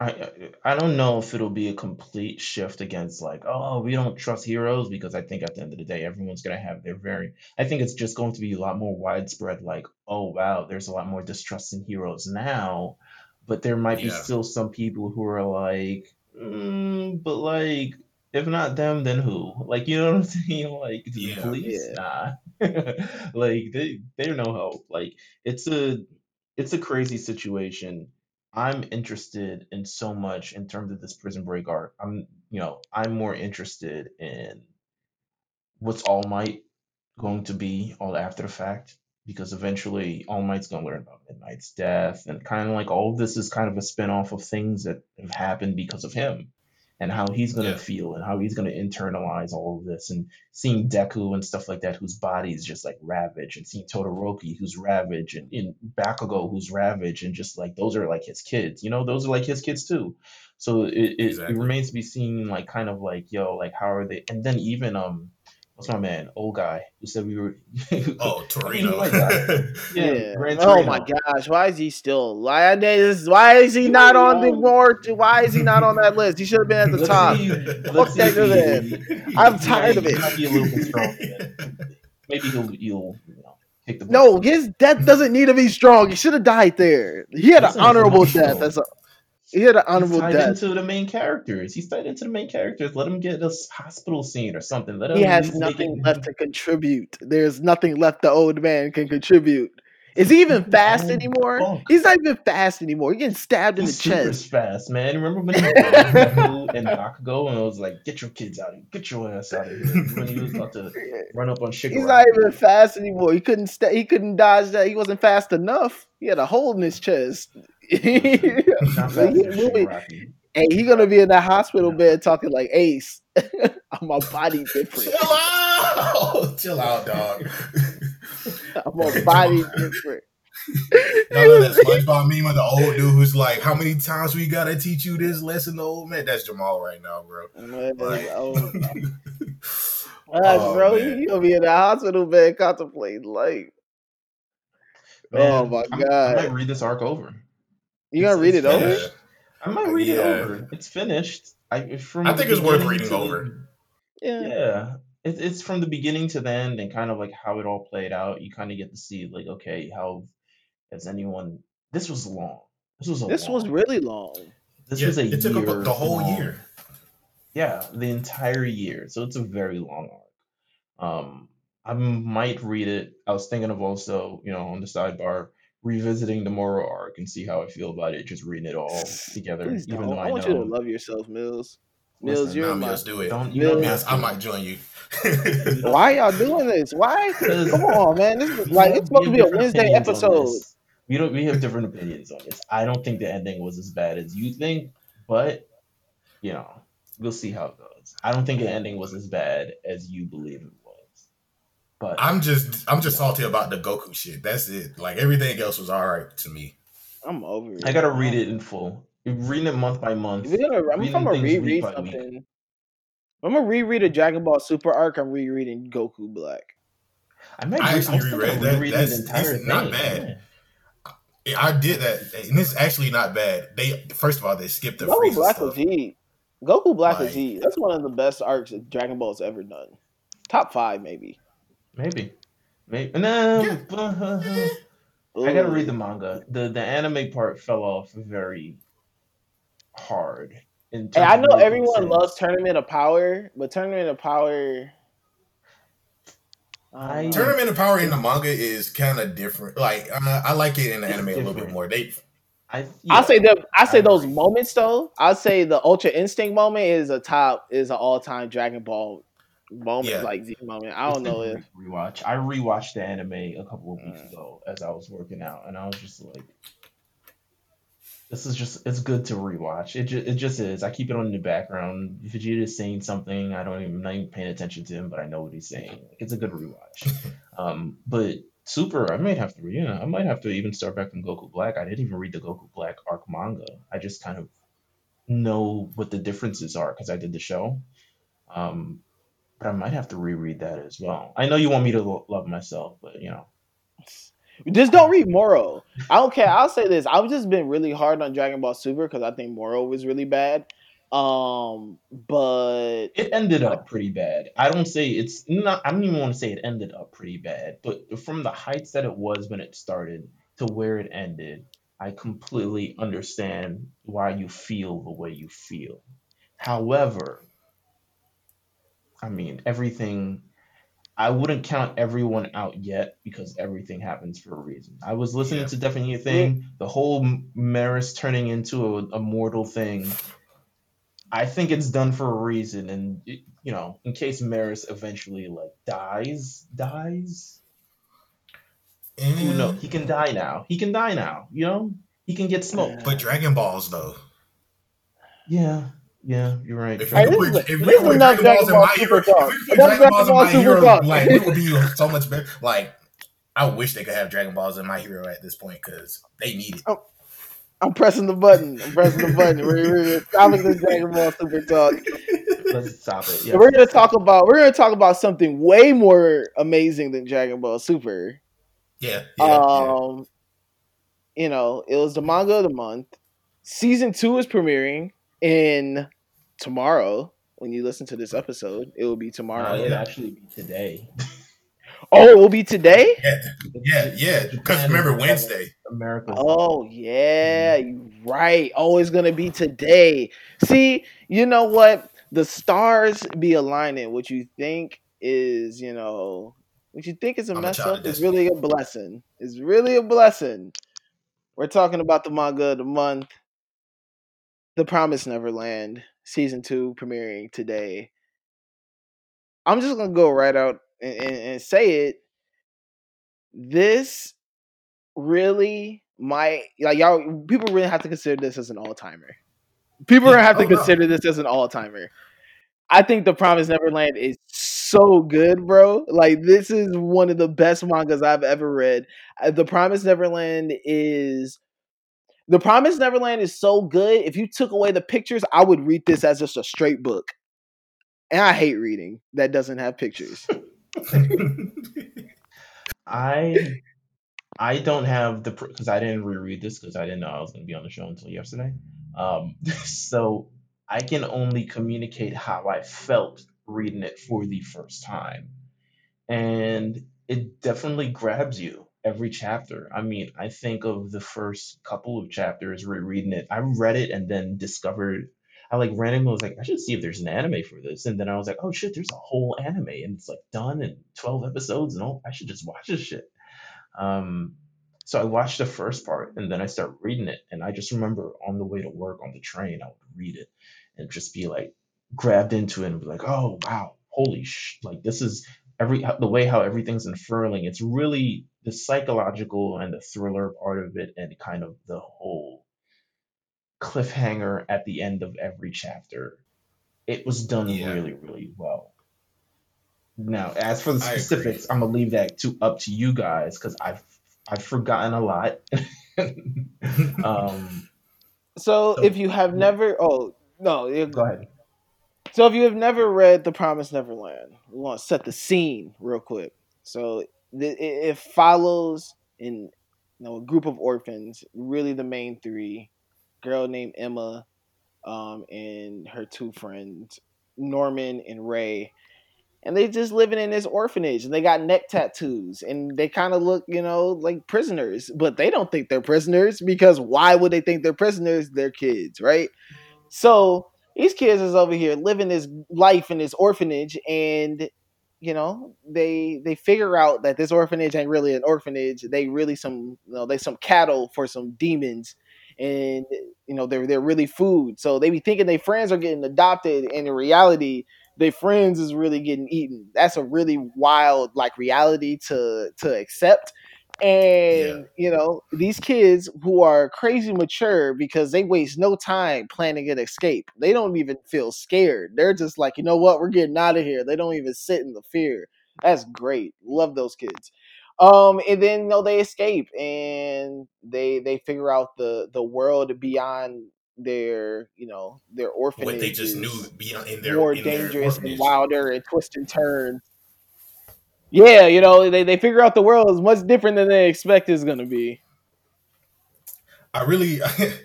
[SPEAKER 4] I I don't know if it'll be a complete shift against like, oh, we don't trust heroes because I think at the end of the day, everyone's gonna have their very. I think it's just going to be a lot more widespread. Like, oh wow, there's a lot more distrust in heroes now, but there might be still some people who are like, mm, but like, if not them, then who? Like, you know what I'm [laughs] saying? Like, the Yeah. police, Yeah. nah. [laughs] like they they're no help. Like, it's a it's a crazy situation I'm interested in so much in terms of this prison break arc. I'm, you know, I'm more interested in what's All Might going to be all after the fact because eventually All Might's gonna learn about Midnight's death and kind of like all of this is kind of a spin-off of things that have happened because of him and how he's going to yeah. feel and how he's going to internalize all of this and seeing Deku and stuff like that whose body is just like ravaged and seeing Todoroki who's ravaged and in Bakugo who's ravaged and just like those are like his kids you know those are like his kids too so it, it, exactly. it remains to be seen like kind of like yo like how are they and then even um what's my man, old guy who said we were. [laughs]
[SPEAKER 2] oh, Torino. [laughs]
[SPEAKER 1] yeah. yeah. Oh my gosh, why is he still? Why is why is he not on the board? Why is he not on that list? He should have been at the let's top. See, Fuck that to I'm tired of it. Be a little strong
[SPEAKER 4] Maybe he'll you'll. You know,
[SPEAKER 1] no, his death doesn't need to be strong. He should have died there. He had an honorable death. That's a, he had an honorable He's tied death.
[SPEAKER 4] into the main characters. He's tied into the main characters. Let him get a hospital scene or something. Let him
[SPEAKER 1] he has nothing left to contribute. There's nothing left the old man can contribute. Is he even fast oh, anymore? Oh. He's not even fast anymore. He's getting stabbed He's in the chest.
[SPEAKER 4] super fast, man. Remember when he [laughs] was and Bakugo and I was like, "Get your kids out of here! Get your ass out of here!" When he was about to run up on Shigaraki.
[SPEAKER 1] He's not even fast anymore. He couldn't st- He couldn't dodge that. He wasn't fast enough. He had a hole in his chest. And he's not fast he, he, hey, he gonna be in that hospital bed talking like Ace. [laughs] my body different.
[SPEAKER 2] Chill out, [laughs] chill out, dog. [laughs]
[SPEAKER 1] my body different.
[SPEAKER 2] Y'all know that SpongeBob meme of the old dude who's like, "How many times we gotta teach you this lesson, old man?" That's Jamal right now, bro. Like,
[SPEAKER 1] oh, Gosh, oh, bro, man. you gonna be in the hospital bed contemplating life. Oh my god! I
[SPEAKER 4] might read this arc over.
[SPEAKER 1] You gonna read it over?
[SPEAKER 4] I might read yeah. it over. It's finished. I from
[SPEAKER 2] I think it's worth reading over.
[SPEAKER 4] The, yeah, yeah. It, it's from the beginning to the end, and kind of like how it all played out. You kind of get to see like, okay, how has anyone? This was long. This was
[SPEAKER 1] this long. was really long.
[SPEAKER 4] This yeah, was a
[SPEAKER 2] it took
[SPEAKER 4] year
[SPEAKER 2] the whole long. year.
[SPEAKER 4] Yeah, the entire year. So it's a very long arc. Um, I might read it. I was thinking of also, you know, on the sidebar, revisiting the Moro arc and see how I feel about it. Just reading it all together.
[SPEAKER 1] Please even don't. though I, I want know, you to love yourself, Meelz. Meelz, Listen, you're
[SPEAKER 2] my. do it. Don't, you Meelz, I might join you. [laughs]
[SPEAKER 1] Why y'all doing this? Why? Come on, man. This is like it's supposed to be a Wednesday episode.
[SPEAKER 4] We don't. We have different opinions on this. I don't think the ending was as bad as you think, but you know, we'll see how it goes. I don't think the ending was as bad as you believe it was. But
[SPEAKER 2] I'm just I'm just salty about the Goku shit. That's it. Like everything else was all right to me.
[SPEAKER 1] I'm over it.
[SPEAKER 4] I gotta read um, it in full. Reading it month by month. Gonna,
[SPEAKER 1] I'm gonna reread something. I'm gonna reread a Dragon Ball Super arc. I'm rereading Goku Black.
[SPEAKER 2] I might I actually reread that. That's the entire thing. not bad. Yeah. I did that, and it's actually not bad. They first of all they skipped the Goku Black stuff.
[SPEAKER 1] was Goku Black like, was That's one of the best arcs that Dragon Ball's ever done. Top five, maybe.
[SPEAKER 4] Maybe. Maybe. No. Yeah. [laughs] I gotta read the manga. The the anime part fell off very hard.
[SPEAKER 1] Hey, I know everyone sense. loves Tournament of Power, but Tournament of Power.
[SPEAKER 2] I, Tournament of Power in the manga is kind of different. Like uh, I like it in the anime different. a little bit more. They,
[SPEAKER 1] I, yeah, I say the I say I those moments though. I say the Ultra Instinct moment is a top is an all time Dragon Ball moment yeah. like Z moment. I don't know if
[SPEAKER 4] rewatch. I rewatched the anime a couple of weeks mm. ago as I was working out, and I was just like, "This is just it's good to rewatch. It just, it just is. I keep it on in the background. If Vegeta's saying something, I don't even I'm not even paying attention to him, but I know what he's saying. It's a good rewatch. [laughs] um, but Super, I might have to read. Yeah, I might have to even start back from Goku Black. I didn't even read the Goku Black arc manga. I just kind of know what the differences are because I did the show. Um, but I might have to reread that as well. I know you want me to lo- love myself, but you know.
[SPEAKER 1] Just don't read Moro. I don't care. I'll say this. I've just been really hard on Dragon Ball Super because I think Moro was really bad. Um, but
[SPEAKER 4] it ended up pretty bad. I don't say it's not. I don't even want to say it ended up pretty bad, but from the heights that it was when it started to where it ended, I completely understand why you feel the way you feel. However, I mean, everything. I wouldn't count everyone out yet because everything happens for a reason. I was listening yeah. to Definitely a Thing, the whole Merus turning into a, a, mortal thing. I think it's done for a reason, and it, you know, in case Merus eventually like dies, dies. Mm. Who knows? He can die now. He can die now. You know, he can get smoked.
[SPEAKER 2] But Dragon Balls, though.
[SPEAKER 4] Yeah, yeah, you're right.
[SPEAKER 2] If, we put, if we put Dragon Balls in my hero, if we put Dragon Balls in my hero, like we would be so much better. Like I wish they could have Dragon Balls in my hero at this point because they need it.
[SPEAKER 1] Oh, I'm pressing the button. I'm pressing the button. We're, we're stopping the Dragon Ball Super talk.
[SPEAKER 4] Let's stop it. Yeah.
[SPEAKER 1] we're gonna talk about we're gonna talk about something way more amazing than Dragon Ball Super.
[SPEAKER 2] Yeah. yeah
[SPEAKER 1] um, yeah. you know, it was the manga of the month. Season two is premiering in tomorrow. When you listen to this episode, it will be tomorrow.
[SPEAKER 4] it will actually be today. [laughs]
[SPEAKER 1] oh, it will be today.
[SPEAKER 2] Yeah, yeah, yeah. Because remember Wednesday,
[SPEAKER 4] America.
[SPEAKER 1] Oh yeah, mm-hmm. right. Oh, it's gonna be today. See, you know what? The stars be aligning. What you think is, you know, what you think is a I'm mess a up is really a blessing. It's really a blessing. We're talking about the manga of the month. The Promised Neverland season two premiering today. I'm just gonna go right out and, and, and say it. This really might like y'all people really have to consider this as an all timer. People yeah, have to oh, [laughs] consider no. this as an all timer. I think The Promise Neverland is so good, bro. Like this is one of the best mangas I've ever read. Uh, the Promise Neverland is The Promised Neverland is so good. If you took away the pictures, I would read this as just a straight book. And I hate reading that doesn't have pictures. [laughs]
[SPEAKER 4] I I don't have the because I didn't reread this because I didn't know I was going to be on the show until yesterday. Um, [laughs] so I can only communicate how I felt reading it for the first time, and it definitely grabs you every chapter. I mean, I think of the first couple of chapters rereading it. I read it and then discovered I like randomly was like, I should see if there's an anime for this. And then I was like, oh shit, there's a whole anime and it's like done in 12 episodes and all I should just watch this shit. Um so I watched the first part and then I start reading it. And I just remember on the way to work on the train, I would read it and just be like grabbed into it and be like, oh wow, holy sh like this is every the way how everything's unfurling. It's really the psychological and the thriller part of it and kind of the whole cliffhanger at the end of every chapter. It was done yeah. really, really well. Now, as for the specifics, I'm gonna leave that to up to you guys because I've I've forgotten a lot. [laughs]
[SPEAKER 1] um, so, so, if you have never, oh no,
[SPEAKER 4] go ahead.
[SPEAKER 1] So if you have never read The Promise Neverland, we want to set the scene real quick. So it, follows in you know a group of orphans, really the main three, girl named Emma, um, and her two friends, Norman and Ray. And they just living in this orphanage and they got neck tattoos and they kind of look, you know, like prisoners, but they don't think they're prisoners because why would they think they're prisoners? They're kids, right? So these kids is over here living this life in this orphanage and you know they they figure out that this orphanage ain't really an orphanage they really some you know they some cattle for some demons and you know they're they're really food. So they be thinking their friends are getting adopted, and in reality, their friends is really getting eaten. That's a really wild like reality to to accept. And yeah. you know these kids who are crazy mature because they waste no time planning an escape. They don't even feel scared. They're just like, you know what, we're getting out of here. They don't even sit in the fear. That's great. Love those kids. Um, and then you know they escape and they they figure out the the world beyond their you know their orphanage. What
[SPEAKER 2] they just knew beyond in their
[SPEAKER 1] more in dangerous their and wilder and twist and turns. Yeah, you know they they figure out the world is much different than they expect it's going to be.
[SPEAKER 2] I really, [laughs] it,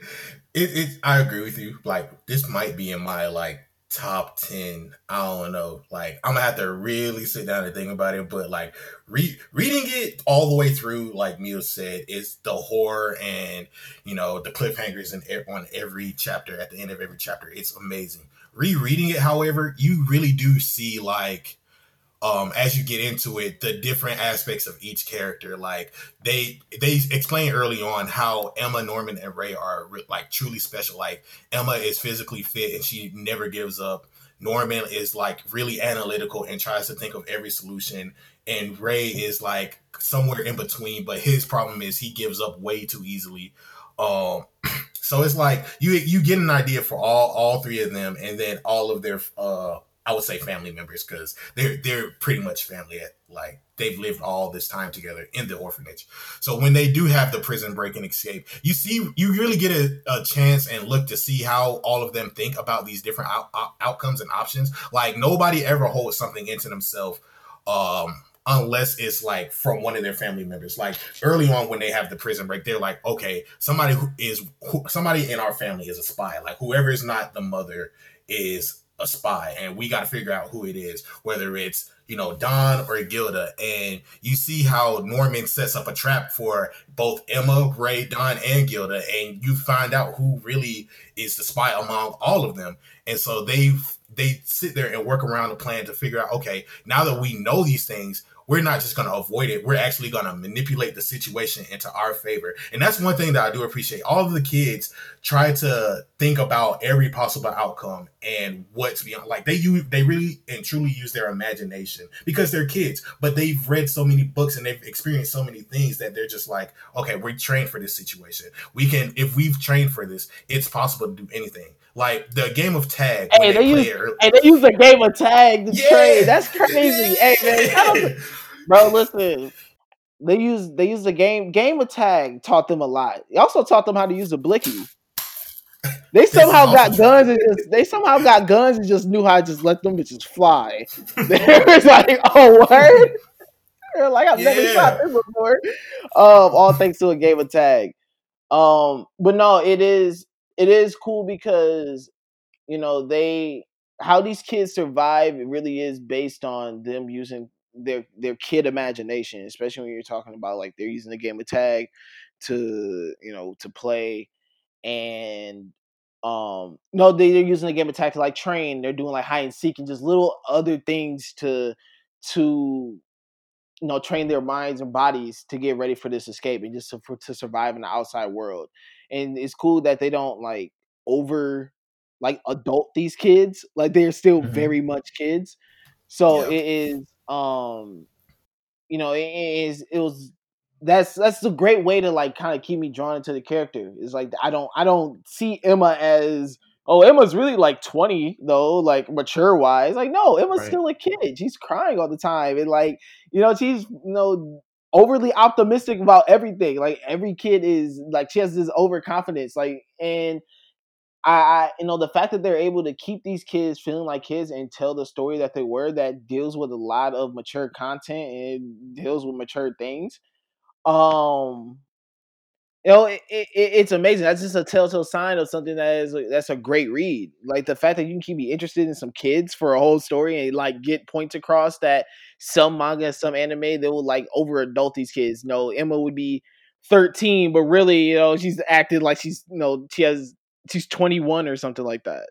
[SPEAKER 2] it I agree with you. Like this might be in my like top 10 i don't know like i'm gonna have to really sit down and think about it but like re- reading it all the way through like Mio said is the horror and you know the cliffhangers and on every chapter at the end of every chapter it's amazing rereading it however you really do see like um, as you get into it, the different aspects of each character. Like they they explain early on how Emma, Norman, and Ray are like truly special. Like Emma is physically fit and she never gives up. Norman is like really analytical and tries to think of every solution. And Ray is like somewhere in between, but his problem is he gives up way too easily. Um, [clears throat] so it's like you you get an idea for all all three of them, and then all of their uh I would say family members because they're they're pretty much family. At, like they've lived all this time together in the orphanage. So when they do have the prison break and escape, you see, you really get a, a chance and look to see how all of them think about these different out, out, outcomes and options. Like nobody ever holds something into themselves. Um, unless it's like from one of their family members. Like early on when they have the prison break, they're like, okay, somebody who is who, somebody in our family is a spy. Like whoever is not the mother is a spy and we got to figure out who it is whether it's you know don or gilda. And you see how norman sets up a trap for both emma ray don and gilda and you find out who really is the spy among all of them. And so they they sit there and work around the plan to figure out okay now that we know these things we're not just going to avoid it. We're actually going to manipulate the situation into our favor. And that's one thing that I do appreciate. All of the kids try to think about every possible outcome and what's beyond. Like they use, they really and truly use their imagination because they're kids, but they've read so many books and they've experienced so many things that they're just like, okay, we're trained for this situation. We can, if we've trained for this, it's possible to do anything. Like the game of tag.
[SPEAKER 1] Hey, they, they use hey, they use the game of tag to yeah. trade. That's crazy. [laughs] Hey man, bro, listen. They use they use the game game of tag taught them a lot. It also taught them how to use a blicky. They somehow got guns and just they somehow got guns and just knew how to just let them bitches fly. [laughs] They was like, oh word. They're like I've yeah. never shot this before. Um, all thanks to a game of tag. Um, but no, it is it is cool because you know they how these kids survive. It really is based on them using their their kid imagination, especially when you're talking about like they're using the game of tag to you know to play and um no they, they're using the game of tag to like train they're doing like hide and seek and just little other things to to you know train their minds and bodies to get ready for this escape and just to, for, to survive in the outside world and it's cool that they don't like over like adult these kids like they're still mm-hmm. very much kids so yeah. it is um you know it is it was that's that's a great way to like kind of keep me drawn into the character it's like i don't i don't see emma as oh emma's really like 20 though like mature wise like no emma's right. still a kid she's crying all the time and like you know she's you know overly optimistic about everything. Like every kid is like she has this overconfidence like and I, I, you know the fact that they're able to keep these kids feeling like kids and tell the story that they were that deals with a lot of mature content and deals with mature things um Oh, you know it, it, it's amazing that's just a telltale sign of something that is that's a great read like the fact that you can keep me interested in some kids for a whole story and like get points across that some manga some anime they will like over adult these kids no emma would be 13 but really you know she's acted like she's you know she has she's 21 or something like that.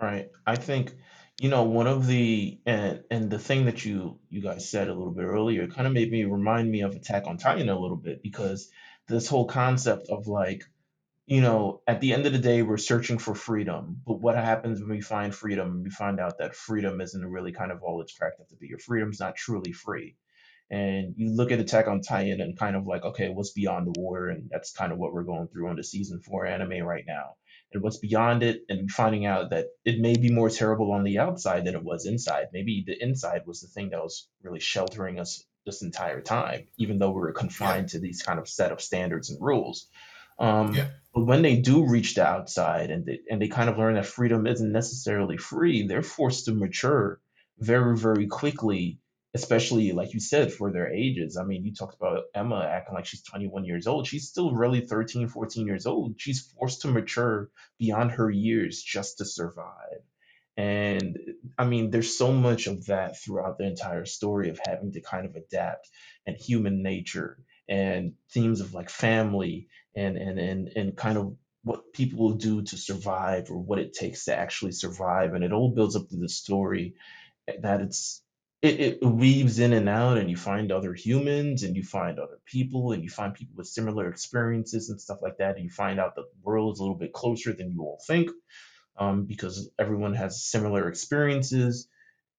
[SPEAKER 4] Right. I think you know one of the and and the thing that you you guys said a little bit earlier kind of made me remind me of Attack on Titan a little bit because this whole concept of like you know at the end of the day we're searching for freedom but what happens when we find freedom and we find out that freedom isn't really kind of all it's cracked up to be your freedom's not truly free? And you look at Attack on Titan and kind of like, okay, what's beyond the water? And that's kind of what we're going through on the season four anime right now. And what's beyond it and finding out that it may be more terrible on the outside than it was inside. Maybe the inside was the thing that was really sheltering us this entire time even though we were confined yeah. to these kind of set of standards and rules. Um, yeah. but when they do reach the outside and they, and they kind of learn that freedom isn't necessarily free they're forced to mature very very quickly especially like you said for their ages. I mean you talked about emma acting like she's 21 years old. She's still really 13 14 years old. She's forced to mature beyond her years just to survive and i mean there's so much of that throughout the entire story of having to kind of adapt and human nature and themes of like family and and and, and kind of what people will do to survive or what it takes to actually survive. And it all builds up to the story that it's it, it weaves in and out and you find other humans and you find other people and you find people with similar experiences and stuff like that. And you find out the world is a little bit closer than you all think um, because everyone has similar experiences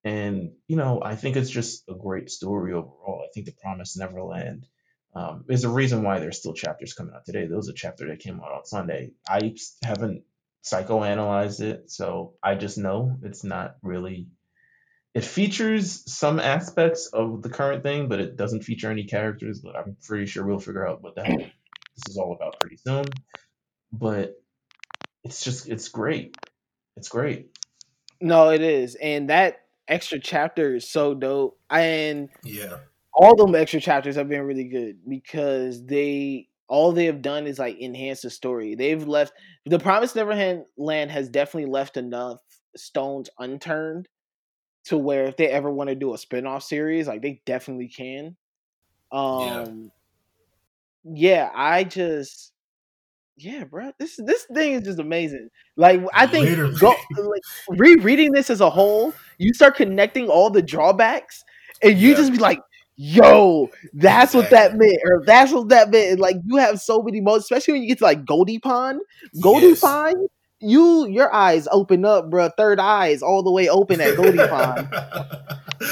[SPEAKER 4] and you know i think it's just a great story overall i think the Promise neverland um, there's a reason why there's still chapters coming out today there was a chapter that came out on sunday i haven't psychoanalyzed it so i just know it's not really it features some aspects of the current thing, but it doesn't feature any characters. But I'm pretty sure we'll figure out what the hell this is all about pretty soon. But it's just it's great. It's great.
[SPEAKER 1] No, it is, and that extra chapter is so dope. And
[SPEAKER 2] yeah,
[SPEAKER 1] all them extra chapters have been really good because they all they have done is like enhance the story. They've left the Promised Neverland land has definitely left enough stones unturned to where if they ever want to do a spin-off series, like they definitely can. Um yeah, yeah I just yeah, bro. This this thing is just amazing. Like I think go, [laughs] like, rereading this as a whole, you start connecting all the drawbacks, and you yeah. just be like, "Yo, that's exactly. what that meant," or "That's what that meant." And like you have so many modes, especially when you get to like Goldie Pond. Goldie yes. Pond you your eyes open up, bro. Third eyes all the way open at Goldie [laughs] Pond.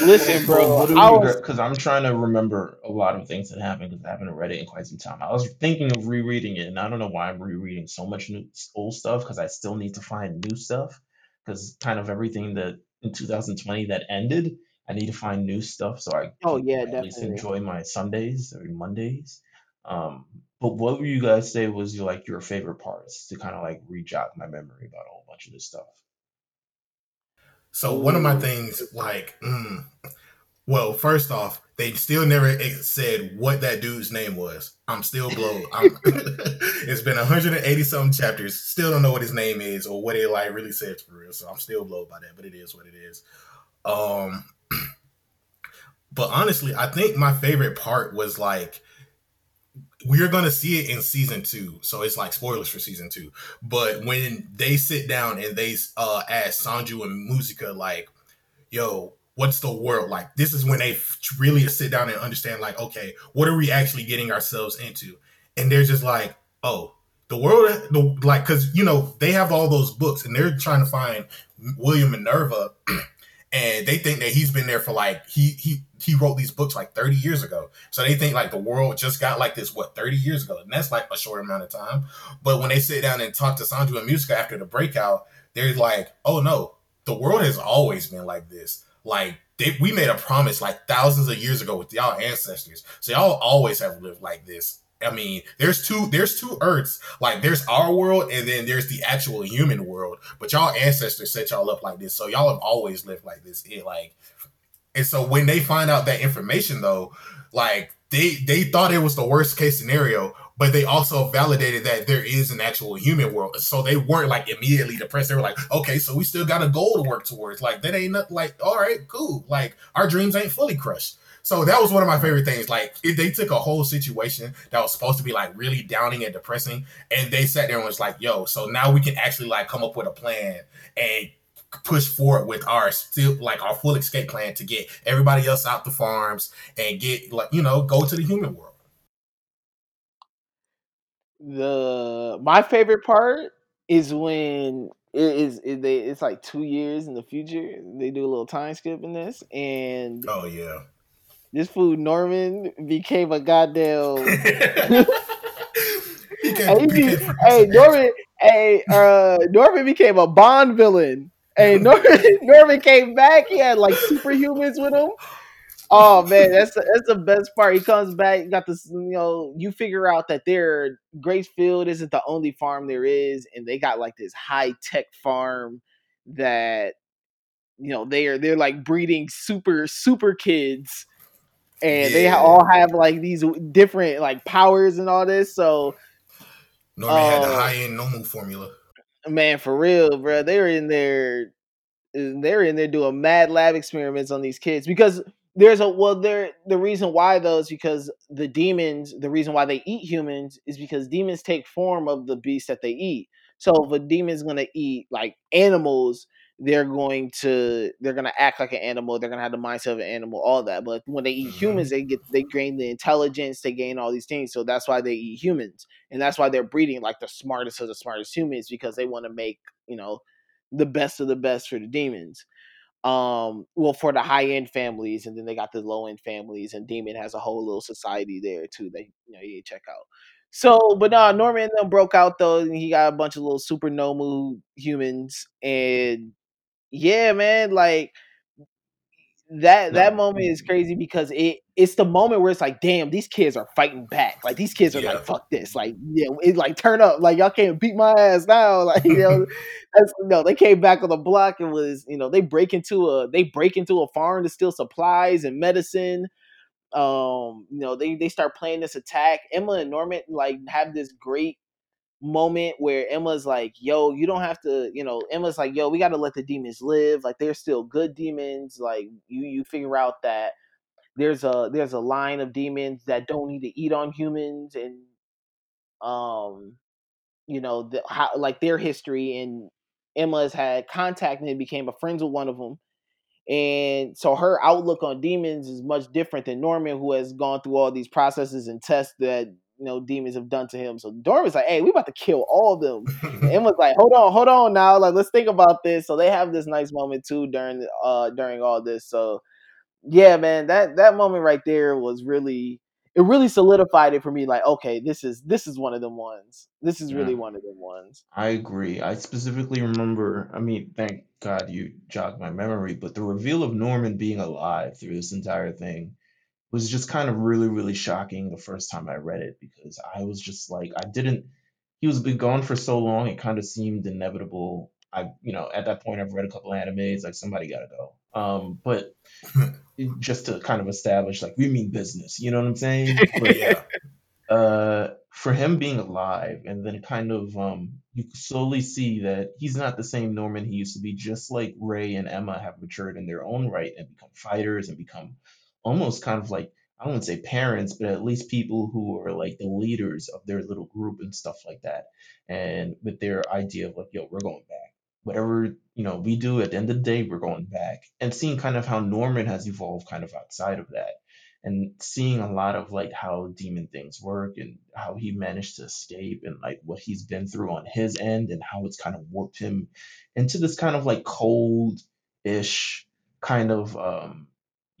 [SPEAKER 1] Listen, bro.
[SPEAKER 4] Because I'm trying to remember a lot of things that happened because I haven't read it in quite some time. I was thinking of rereading it, and I don't know why I'm rereading so much new, old stuff because I still need to find new stuff. Because kind of everything that in 2020 that ended, I need to find new stuff so I
[SPEAKER 1] oh yeah,
[SPEAKER 4] at least enjoy my Sundays or Mondays. Um, but what would you guys say was your, like your favorite parts to kind of like rejog my memory about a whole bunch of this stuff?
[SPEAKER 2] So one of my things, like, mm, well, first off, they still never said what that dude's name was. I'm still blown. [laughs] I'm, [laughs] it's been 180 something chapters. Still don't know what his name is or what it like really says for real. So I'm still blown by that, but it is what it is. Um, [clears throat] but honestly, I think my favorite part was like we're gonna see it in season two, so it's like spoilers for season two. But when they sit down and they uh ask Sonju and Mujika like, "Yo, what's the world like?" This is when they really sit down and understand like, okay, what are we actually getting ourselves into? And they're just like, "Oh, the world, the like, because you know they have all those books and they're trying to find William Minerva." [clears throat] and they think that he's been there for like he he he wrote these books like 30 years ago. So they think like the world just got like this, what, 30 years ago. And that's like a short amount of time. But when they sit down and talk to Sonju and Mujika after the breakout, they're like, oh no, the world has always been like this. Like they, we made a promise like thousands of years ago with y'all ancestors. So y'all always have lived like this. I mean, there's two there's two Earths. Like there's our world and then there's the actual human world. But y'all ancestors set y'all up like this. So y'all have always lived like this. It like and so when they find out that information though, like they they thought it was the worst case scenario, but they also validated that there is an actual human world. So they weren't like immediately depressed. They were like, okay, so we still got a goal to work towards. Like that ain't nothing like, all right, cool. Like our dreams ain't fully crushed. So that was one of my favorite things. Like if they took a whole situation that was supposed to be like really downing and depressing, and they sat there and was like, "Yo, so now we can actually like come up with a plan and push forward with our still like our full escape plan to get everybody else out the farms and get like you know go to the human world.
[SPEAKER 1] The my favorite part is when it is it, they, it's like two years in the future. They do a little time skip in this, and
[SPEAKER 2] oh yeah,
[SPEAKER 1] this food Norman became a goddamn. [laughs] hey, hey Norman, hey uh, Norman became a Bond villain. Hey, [laughs] Norman, [laughs] Norman came back. He had like superhumans with him. Oh man, that's the, that's the best part. He comes back, got this. You know, you figure out that their Gracefield isn't the only farm there is, and they got like this high tech farm that you know they are they're like breeding super super kids, and yeah. they all have like these different like powers and all this. So
[SPEAKER 2] Norman uh, had the uh, high end normal formula.
[SPEAKER 1] Man, for real, bro. They're in there they're in there doing mad lab experiments on these kids because there's a well there the reason why though is because the demons the reason why they eat humans is because demons take form of the beast that they eat so if a demon's to eat like animals they're going to they're going to act like an animal they're going to have the mindset of an animal all that but when they eat mm-hmm. humans they get they gain the intelligence they gain all these things so that's why they eat humans and that's why they're breeding like the smartest of the smartest humans because they want to make you know the best of the best for the demons. Um, well, for the high end families, and then they got the low end families, and Demon has a whole little society there too that you know you check out. So, but no, Norman then broke out though, and he got a bunch of little super nomu humans, and yeah, man, like that that moment is crazy because it it's the moment where it's like, damn, these kids are fighting back. Like these kids are yeah. like, fuck this. Like, yeah, it like turn up. Like y'all can't beat my ass now. [laughs] Like, you know, [laughs] that's no, they came back on the block and was, you know, they break into a they break into a farm to steal supplies and medicine. Um, you know, they they start playing this attack. Emma and Norman like have this great moment where Emma's like, yo, you don't have to, you know, Emma's like, yo, we got to let the demons live. Like they're still good demons. Like you you figure out that there's a there's a line of demons that don't need to eat on humans and um you know, the, how like their history and Emma's had contact and became a friends with one of them. And so her outlook on demons is much different than Norman, who has gone through all these processes and tests that you know demons have done to him. So Norman's like, hey, we about to kill all of them. [laughs] and was like, hold on, hold on now, like let's think about this. So they have this nice moment too during uh during all this. So yeah, man, that that moment right there was really it really solidified it for me. Like, okay, this is this is one of them ones. This is really one of them ones.
[SPEAKER 4] I agree. I specifically remember, I mean, thank God you jogged my memory, but the reveal of Norman being alive through this entire thing was just kind of really, really shocking the first time I read it because I was just like, I didn't, he was been gone for so long, it kind of seemed inevitable. I, you know, at that point, I've read a couple of animes, like somebody gotta go. Um, but [laughs] it- just to kind of establish, like, we mean business, you know what I'm saying? [laughs] But
[SPEAKER 2] yeah.
[SPEAKER 4] uh, for him being alive and then kind of um, you slowly see that he's not the same Norman he used to be. Just like Ray and Emma have matured in their own right and become fighters and become almost kind of like I wouldn't say parents, but at least people who are like the leaders of their little group and stuff like that. And with their idea of like, yo, we're going back. Whatever you know we do at the end of the day, we're going back. And seeing kind of how Norman has evolved kind of outside of that and seeing a lot of like how demon things work and how he managed to escape and like what he's been through on his end and how it's kind of warped him into this kind of like cold ish kind of um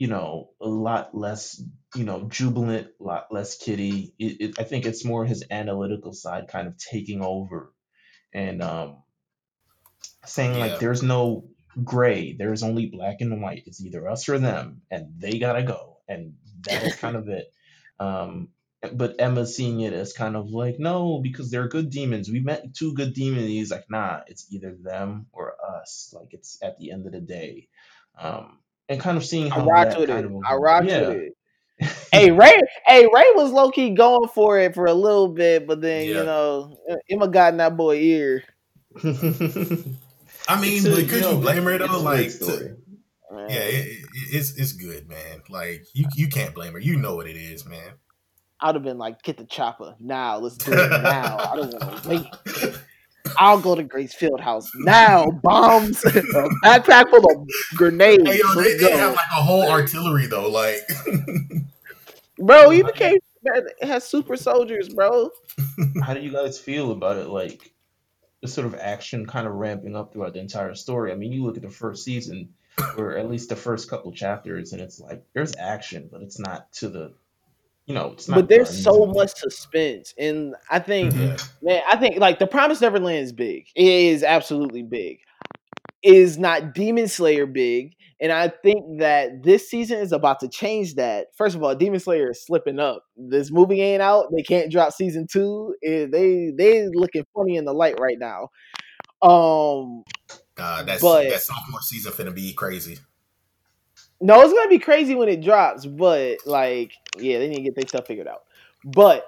[SPEAKER 4] you know a lot less you know jubilant a lot less kitty. It, it, i think it's more his analytical side kind of taking over. And um saying like there's no gray. There's only black and white. It's either us or them and they gotta go. And that is kind of it. Um but Emma seeing it as kind of like no because they're good demons. We met two good demons. He's like nah it's either them or us. Like it's at the end of the day. Um and kind of seeing
[SPEAKER 1] I
[SPEAKER 4] how
[SPEAKER 1] rocked
[SPEAKER 4] that
[SPEAKER 1] with
[SPEAKER 4] kind
[SPEAKER 1] it.
[SPEAKER 4] of
[SPEAKER 1] I rocked with it. [laughs] Hey Ray, hey Ray was low key going for it for a little bit, but then you
[SPEAKER 2] Yeah.
[SPEAKER 1] know Emma got in that boy ear. [laughs]
[SPEAKER 2] I mean,
[SPEAKER 4] a-
[SPEAKER 2] but could
[SPEAKER 4] yo,
[SPEAKER 2] you blame her though? Like, to- yeah, it, it, it's it's good, man. Like, you you can't blame her. You know what it is, man.
[SPEAKER 1] I'd have been like, get the chopper now. Let's do it now. I don't want to wait. [laughs] I'll go to Grace Field House now. Bombs, [laughs] a backpack full of grenades.
[SPEAKER 2] Hey, yo, they,
[SPEAKER 1] Let's
[SPEAKER 2] they have like a whole artillery though. Like,
[SPEAKER 1] bro, he became it has super soldiers, bro.
[SPEAKER 4] How do you guys feel about it? Like the sort of action kind of ramping up throughout the entire story. I mean, you look at the first season, or at least the first couple chapters, and it's like there's action, but it's not to the, you know, it's not.
[SPEAKER 1] But there's so
[SPEAKER 4] and-
[SPEAKER 1] much suspense, and I think, man, I think like the Promise Neverland is big. It is absolutely big. Is not Demon Slayer big, and I think that this season is about to change that. First of all, Demon Slayer is slipping up. This movie ain't out. They can't drop season two. They they looking funny in the light right now. Um,
[SPEAKER 2] uh, that's
[SPEAKER 1] But-
[SPEAKER 2] that sophomore season finna be crazy.
[SPEAKER 1] No, it's gonna be crazy when it drops, but like, yeah, they need to get their stuff figured out. But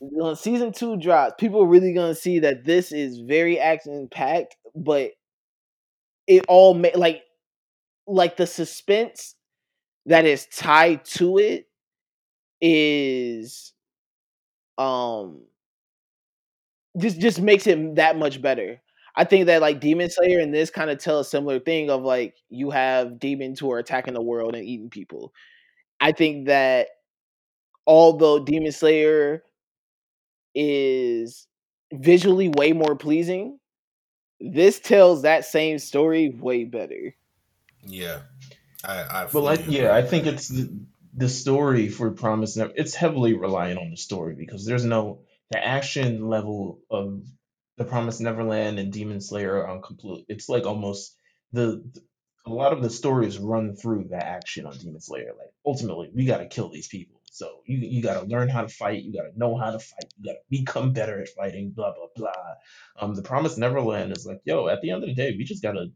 [SPEAKER 1] when season two drops, people are really gonna see that this is very action packed, but it all ma- like like the suspense that is tied to it is um just just makes it that much better. I think that like Demon Slayer and this kind of tell a similar thing of like you have demons who are attacking the world and eating people. I think that although Demon Slayer is visually way more pleasing, this tells that same story way better.
[SPEAKER 2] Yeah, I, I
[SPEAKER 4] Well,
[SPEAKER 2] fully
[SPEAKER 4] I,
[SPEAKER 2] agree.
[SPEAKER 4] yeah, I think it's the, the story for Promise Never. It's heavily reliant on the story because there's no the action level of the Promise Neverland and Demon Slayer are on complete. It's like almost the, a lot of the stories run through the action on Demon Slayer. Like ultimately, we got to kill these people. So you you got to learn how to fight. You got to know how to fight. You got to become better at fighting. Blah blah blah. Um, the Promise Neverland is like, yo, at the end of the day, we just gotta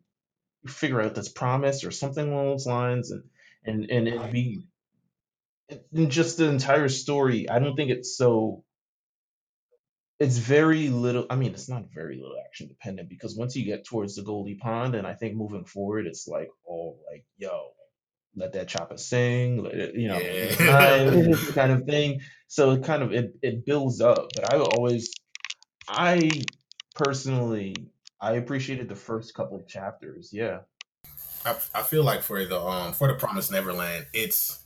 [SPEAKER 4] figure out this promise or something along those lines, and and and it be in just the entire story. I don't think it's so. It's very little. I mean, it's not very little action dependent because once you get towards the Goldie Pond, and I think moving forward, it's like, oh, like yo, let that chopper sing, let it, you know,
[SPEAKER 2] Yeah. [laughs] [laughs]
[SPEAKER 4] kind of thing. So it kind of it it builds up. But I always, I personally, I appreciated the first couple of chapters. Yeah.
[SPEAKER 2] I, I feel like for the um for the Promised Neverland, it's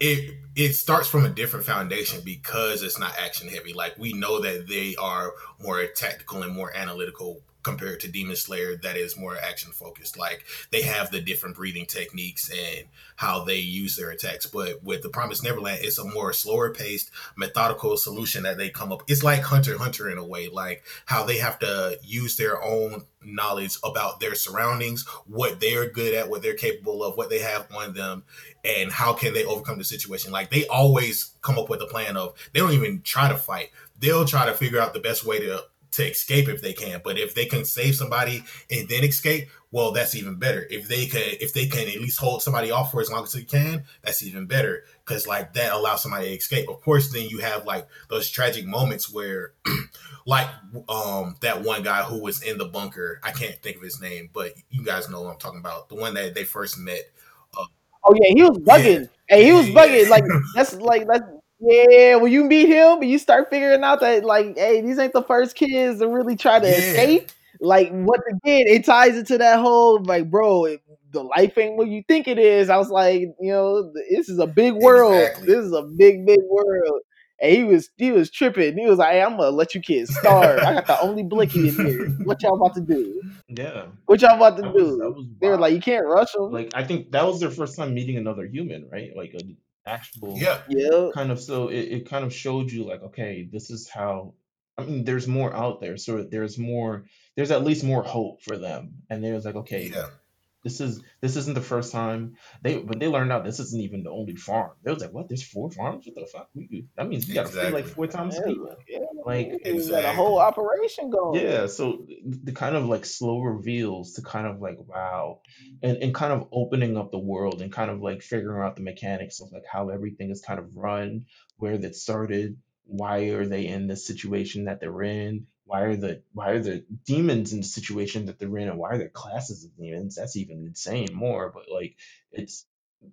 [SPEAKER 2] it it starts from a different foundation because it's not action heavy. Like we know that they are more tactical and more analytical compared to Demon Slayer that is more action focused. Like they have the different breathing techniques and how they use their attacks. But with the Promised Neverland, it's a more slower paced, methodical solution that they come up. It's like Hunter Hunter in a way, like how they have to use their own knowledge about their surroundings, what they're good at, what they're capable of, what they have on them, and how can they overcome the situation. Like they always come up with a plan of they don't even try to fight. They'll try to figure out the best way to to escape if they can. But if they can save somebody and then escape, well, that's even better. If they can, if they can at least hold somebody off for as long as they can, that's even better because like that allows somebody to escape. Of course, then you have like those tragic moments where, [clears throat] like, um, that one guy who was in the bunker. I can't think of his name, but you guys know what I'm talking about. The one that they first met.
[SPEAKER 1] Uh, oh yeah, he was bugging. Yeah. And he was bugging. Like [laughs] that's like that's yeah, when you meet him and you start figuring out that like, hey, these ain't the first kids to really try to yeah. escape. Like, once again, it ties into that whole like, bro, it, the life ain't what you think it is. I was like, you know, this is a big world. Exactly. This is a big, big world. And he was he was tripping. He was like, hey, I'm gonna let you kids starve. I got the only blicky in here. What y'all about to do?
[SPEAKER 4] Yeah.
[SPEAKER 1] What y'all about to that do? Was, They were like, you can't rush them.
[SPEAKER 4] Like I think that was their first time meeting another human, right? Like a actual
[SPEAKER 2] yeah.
[SPEAKER 1] Yeah
[SPEAKER 4] kind of so it, it kind of showed you like okay this is how i mean there's more out there so there's more there's at least more hope for them. And there's like okay
[SPEAKER 2] yeah
[SPEAKER 4] this is this isn't the first time they but they learned out this isn't even the only farm. They was like, what? There's four farms? What the fuck? We, that means we got to exactly. like four times
[SPEAKER 1] yeah, Yeah, like exactly. got a whole operation going.
[SPEAKER 4] Yeah, so the kind of like slow reveals to kind of like wow, and and kind of opening up the world and kind of like figuring out the mechanics of like how everything is kind of run, where that started, why are they in the situation that they're in why are the why are the demons in the situation that they're in and why are there classes of demons? That's even insane more but like it's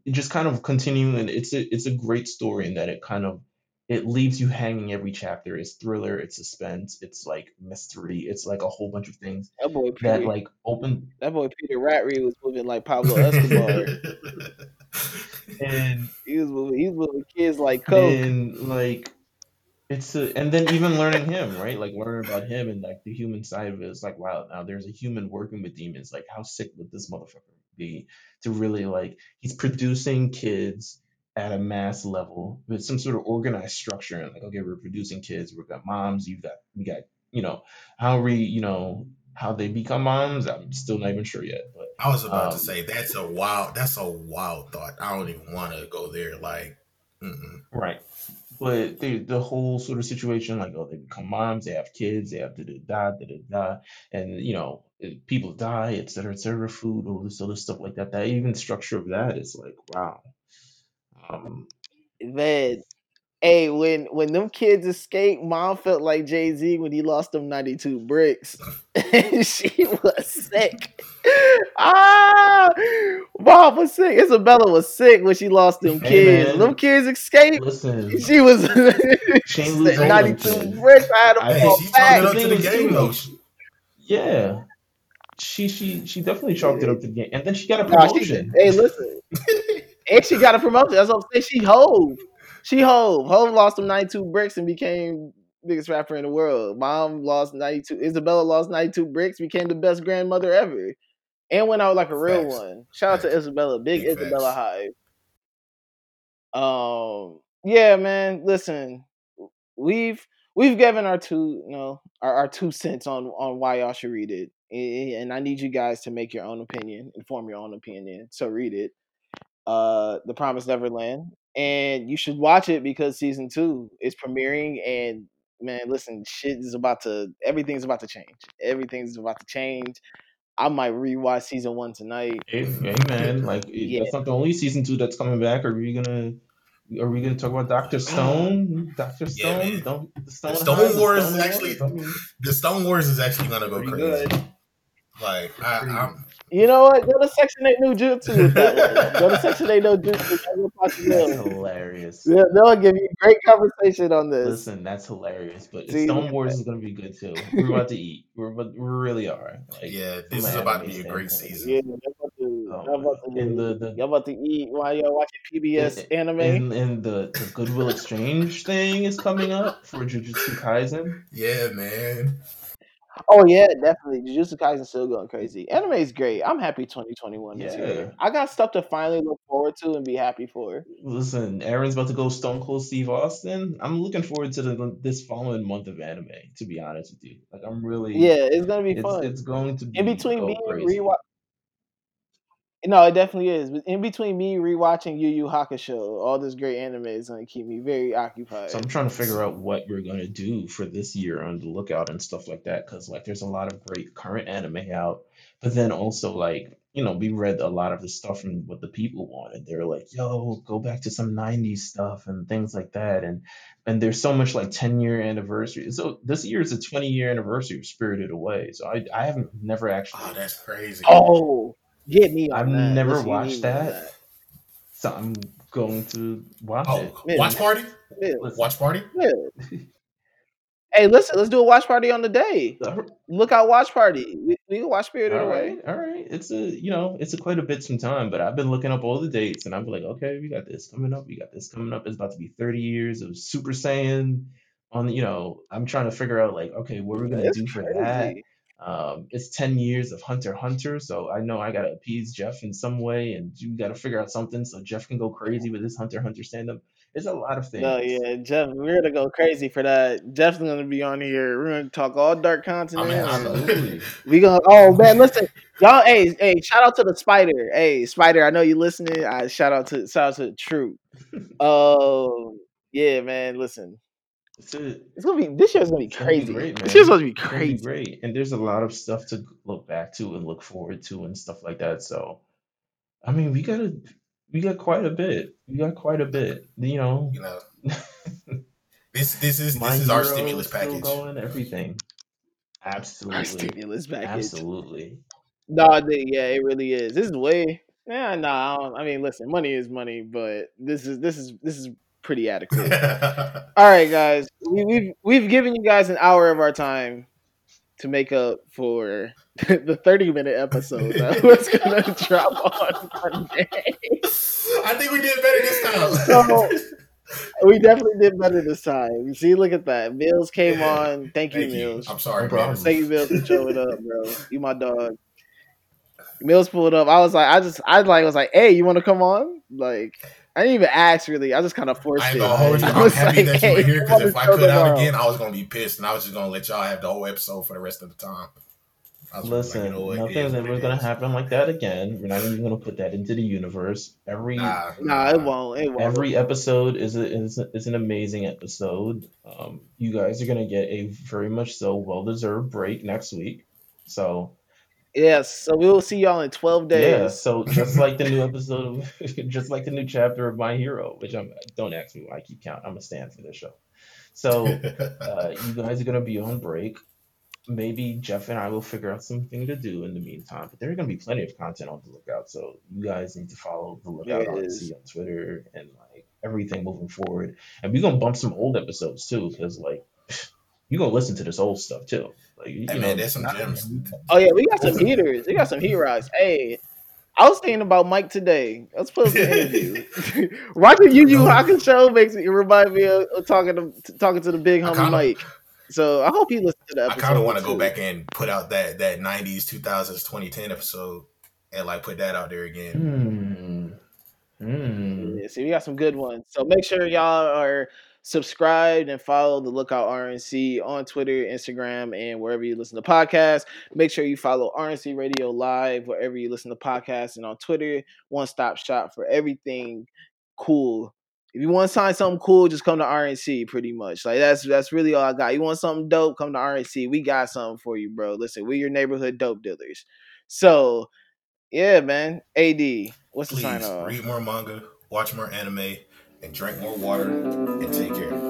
[SPEAKER 4] it just kind of continuing it's a it's a great story in that it kind of it leaves you hanging every chapter. It's thriller it's suspense it's like mystery it's like a whole bunch of things
[SPEAKER 1] that boy Peter,
[SPEAKER 4] that like open
[SPEAKER 1] that boy peter Ratri was moving like pablo escobar. [laughs]
[SPEAKER 4] And
[SPEAKER 1] he was moving he was moving kids like coke.
[SPEAKER 4] and like it's a, and then even learning him, right? Like learning about him and like the human side of it. It's like, wow, now there's a human working with demons. Like, how sick would this motherfucker be to really like he's producing kids at a mass level with some sort of organized structure and like, okay, we're producing kids, we've got moms, you've got we got, you know, how we, you know, how they become moms, I'm still not even sure yet. But
[SPEAKER 2] I was about um, to say that's a wild that's a wild thought. I don't even want to go there. Like, mm-mm.
[SPEAKER 4] right but the the whole sort of situation, like oh, they become moms, they have kids, they have da da da da da da, and you know people die, et cetera, et cetera, food, all this other stuff like that. That even structure of that is like wow. Um,
[SPEAKER 1] man, hey, when when them kids escaped, mom felt like Jay Z when he lost them ninety two bricks. [laughs] she was sick. ah, mom was sick. Isabella was sick when she lost them hey, kids. Man. Them kids escaped.
[SPEAKER 4] Listen,
[SPEAKER 1] she was [laughs] ninety two bricks. I had to
[SPEAKER 2] fall back. Up to the game, though.
[SPEAKER 4] Yeah. She she she definitely chalked it up to the game, and then she got a promotion.
[SPEAKER 1] Nah, she, hey, listen, [laughs] and she got a promotion. That's what I'm saying. She hove. She Hove. Hove lost them 92 bricks and became biggest rapper in the world. Mom lost 92. Isabella lost 92 bricks, became the best grandmother ever. And went out like a real facts. one. Shout facts. out to Isabella. Big, Isabella Hive. Um yeah, man. Listen, we've we've given our two, you know, our, our two cents on on why y'all should read it. And I need you guys to make your own opinion, inform your own opinion. So read it. Uh The Promised Neverland and you should watch it because season two is premiering and man listen shit is about to everything's about to change everything's about to change i might rewatch season one tonight
[SPEAKER 4] amen like yeah. that's not the only season two that's coming back are we gonna are we gonna talk about Doctor [gasps] Stone? Doctor Stone? Yeah, Don't,
[SPEAKER 2] the Stone, the Stone Wars is actually the Stone Wars is actually gonna go Pretty crazy. Good. Like I, I'm,
[SPEAKER 1] you know what? Go to Section Eight New Jutsu with. Go to Section Eight No Jutsu.
[SPEAKER 4] That's hilarious.
[SPEAKER 1] Yeah, they'll give you a great conversation on this.
[SPEAKER 4] Listen, that's hilarious. But
[SPEAKER 1] See,
[SPEAKER 4] Stone Wars is gonna be good too. We're about to eat. We're about, we really are. Like,
[SPEAKER 2] yeah, this is about to be a great season.
[SPEAKER 1] Yeah, y'all about to,
[SPEAKER 4] Oh,
[SPEAKER 1] y'all about
[SPEAKER 4] the, the
[SPEAKER 1] y'all about to eat while y'all watching PBS anime.
[SPEAKER 4] and, and the, the Goodwill Exchange thing is coming up for Jujutsu Kaisen.
[SPEAKER 2] Yeah, man.
[SPEAKER 1] Oh yeah, definitely. Jujutsu Kaisen still going crazy. Anime is great. I'm happy 2021 is
[SPEAKER 4] Yeah.
[SPEAKER 1] here. I got stuff to finally look forward to and be happy for.
[SPEAKER 4] Listen, Eren's about to go Stone Cold Steve Austin. I'm looking forward to the, this following month of anime. To be honest with you, like I'm really
[SPEAKER 1] Yeah, it's gonna be
[SPEAKER 4] It's,
[SPEAKER 1] fun.
[SPEAKER 4] it's going to be
[SPEAKER 1] in between me
[SPEAKER 4] crazy.
[SPEAKER 1] rewatch. No, it definitely is. But in between me rewatching Yu Yu Hakusho, all this great anime is gonna keep me very occupied.
[SPEAKER 4] So I'm trying to figure out what we're gonna do for this year on the lookout and stuff like that, because like there's a lot of great current anime out, but then also like you know we read a lot of the stuff from what the people wanted. They're like, yo, go back to some '90s stuff and things like that, and and there's so much like 10 year anniversary. So this year is a 20 year anniversary of Spirited Away. So I I haven't never actually.
[SPEAKER 2] Oh, that's crazy.
[SPEAKER 1] oh, get me on
[SPEAKER 4] I've
[SPEAKER 1] that.
[SPEAKER 4] never
[SPEAKER 1] Listen, you
[SPEAKER 4] watched
[SPEAKER 1] need me on
[SPEAKER 4] that. So I'm going to watch
[SPEAKER 2] Oh,
[SPEAKER 4] it.
[SPEAKER 1] Yeah.
[SPEAKER 2] watch party.
[SPEAKER 1] Yeah,
[SPEAKER 4] Listen,
[SPEAKER 2] Watch party.
[SPEAKER 1] yeah. [laughs] hey, listen, let's do a watch party on the day. Look out, watch party. We, we can watch Spirited
[SPEAKER 4] All
[SPEAKER 1] Away.
[SPEAKER 4] right, all right. It's a you know, it's a quite a bit some time, but I've been looking up all the dates and I'm like, okay, we got this coming up, we got this coming up. It's about to be 30 years of Super Saiyan on you know, I'm trying to figure out like, okay, what we're gonna
[SPEAKER 1] It's
[SPEAKER 4] do for that. Um, it's 10 years of Hunter Hunter, so I know I gotta appease Jeff in some way, and you gotta figure out something so Jeff can go crazy with his Hunter Hunter stand up. There's a lot of things.
[SPEAKER 1] No, yeah, Jeff, we're gonna go crazy for that. Jeff's gonna be on here. We're gonna talk all Dark Continent.
[SPEAKER 2] I mean,
[SPEAKER 4] Absolutely. [laughs]
[SPEAKER 1] We gonna oh man, listen, y'all. Hey, hey, shout out to the Spider. Hey, Spider, I know you listening. I shout out to shout out to the Troop. [laughs] Um, yeah, man. Listen,
[SPEAKER 4] It's a,
[SPEAKER 1] it's gonna be this year's gonna be
[SPEAKER 4] It's gonna be
[SPEAKER 1] crazy.
[SPEAKER 4] great,
[SPEAKER 1] This year's gonna be
[SPEAKER 4] It's gonna be
[SPEAKER 1] crazy.
[SPEAKER 4] great. And there's a lot of stuff to look back to and look forward to and stuff like that. So, I mean, we got a, we got quite a bit. We got quite a bit. You know,
[SPEAKER 2] You know, this this is this is our stimulus package.
[SPEAKER 4] going. Everything.
[SPEAKER 1] Our
[SPEAKER 4] Absolutely.
[SPEAKER 1] stimulus package.
[SPEAKER 4] Absolutely.
[SPEAKER 1] No, th- yeah, it really is. This is way. Yeah, no, I, don't- I mean, listen, money is money, but this is this is this is pretty adequate. [laughs] All right, guys, we, we've we've given you guys an hour of our time to make up for [laughs] the thirty minute episode that [laughs] was gonna drop on Monday.
[SPEAKER 2] I think we did better this time.
[SPEAKER 1] So- We definitely did better this time. You see, look at that. Meelz came
[SPEAKER 2] Yeah.
[SPEAKER 1] on. Thank you,
[SPEAKER 2] Thank you.
[SPEAKER 1] Meelz.
[SPEAKER 2] I'm sorry,
[SPEAKER 4] No problem.
[SPEAKER 2] man.
[SPEAKER 1] Thank you, Meelz, for showing up, bro. You my dog. Meelz pulled up. I was like, I just, I like, was like, hey, you want to come on? Like, I didn't even ask really. I just kind of forced
[SPEAKER 2] I
[SPEAKER 1] it.
[SPEAKER 2] gonna [laughs] hold you.
[SPEAKER 1] I
[SPEAKER 2] I'm
[SPEAKER 1] was
[SPEAKER 2] happy
[SPEAKER 1] like,
[SPEAKER 2] that you were here because if I
[SPEAKER 1] show
[SPEAKER 2] cut out
[SPEAKER 1] tomorrow.
[SPEAKER 2] again, I was gonna be pissed, and I was just gonna let y'all have the whole episode for the rest of the time.
[SPEAKER 4] Listen,
[SPEAKER 2] like, you know
[SPEAKER 4] nothing's ever gonna happen like that again. We're not even gonna put that into the universe. Every
[SPEAKER 2] Nah,
[SPEAKER 1] Nah, it won't. It won't.
[SPEAKER 4] Every episode is a, is, a, is an amazing episode. Um, you guys are gonna get a very much so well deserved break next week. So
[SPEAKER 1] yes. So we will see y'all in twelve days.
[SPEAKER 4] yeah, so just like the new [laughs] episode, of, [laughs] just like the new chapter of My Hero, which I'm don't ask me why I keep count. I'm a stand for this show. So [laughs] uh, you guys are gonna be on break. Maybe Jeff and I will figure out something to do in the meantime. But there's gonna be plenty of content on the lookout, so you guys need to follow the lookout
[SPEAKER 1] RNC
[SPEAKER 4] on Twitter and like everything moving forward. And we're gonna bump some old episodes too, because like you're gonna listen to this old stuff too. Like you
[SPEAKER 2] Hey,
[SPEAKER 4] know,
[SPEAKER 2] man, there's some gems.
[SPEAKER 1] Oh yeah, we got some heaters. We got some heat rocks. Hey, I was thinking about Mike today. Let's post the interview. Watching Yu Yu Hakusho makes me remind me of, of talking to talking to the big
[SPEAKER 2] I
[SPEAKER 1] homie
[SPEAKER 2] kinda-
[SPEAKER 1] Mike. So I hope he listens to the
[SPEAKER 2] I kind of want to go back and put out that that '90s, 2000s, 2010 episode, and like put that out there again.
[SPEAKER 4] Hmm. Hmm.
[SPEAKER 1] Yeah, see, we got some good ones. So make sure y'all are subscribed and follow the Lookout RNC on Twitter, Instagram, and wherever you listen to podcasts. Make sure you follow RNC Radio Live wherever you listen to podcasts and on Twitter. One stop shop for everything cool. If you want to sign something cool, just come to RNC. Pretty much, like that's that's really all I got. You want something dope? Come to RNC. We got something for you, bro. Listen, we're your neighborhood dope dealers. So, yeah, man. AD, what's the sign
[SPEAKER 2] Please
[SPEAKER 1] off?
[SPEAKER 2] read more manga, watch more anime, and drink more water, and take care.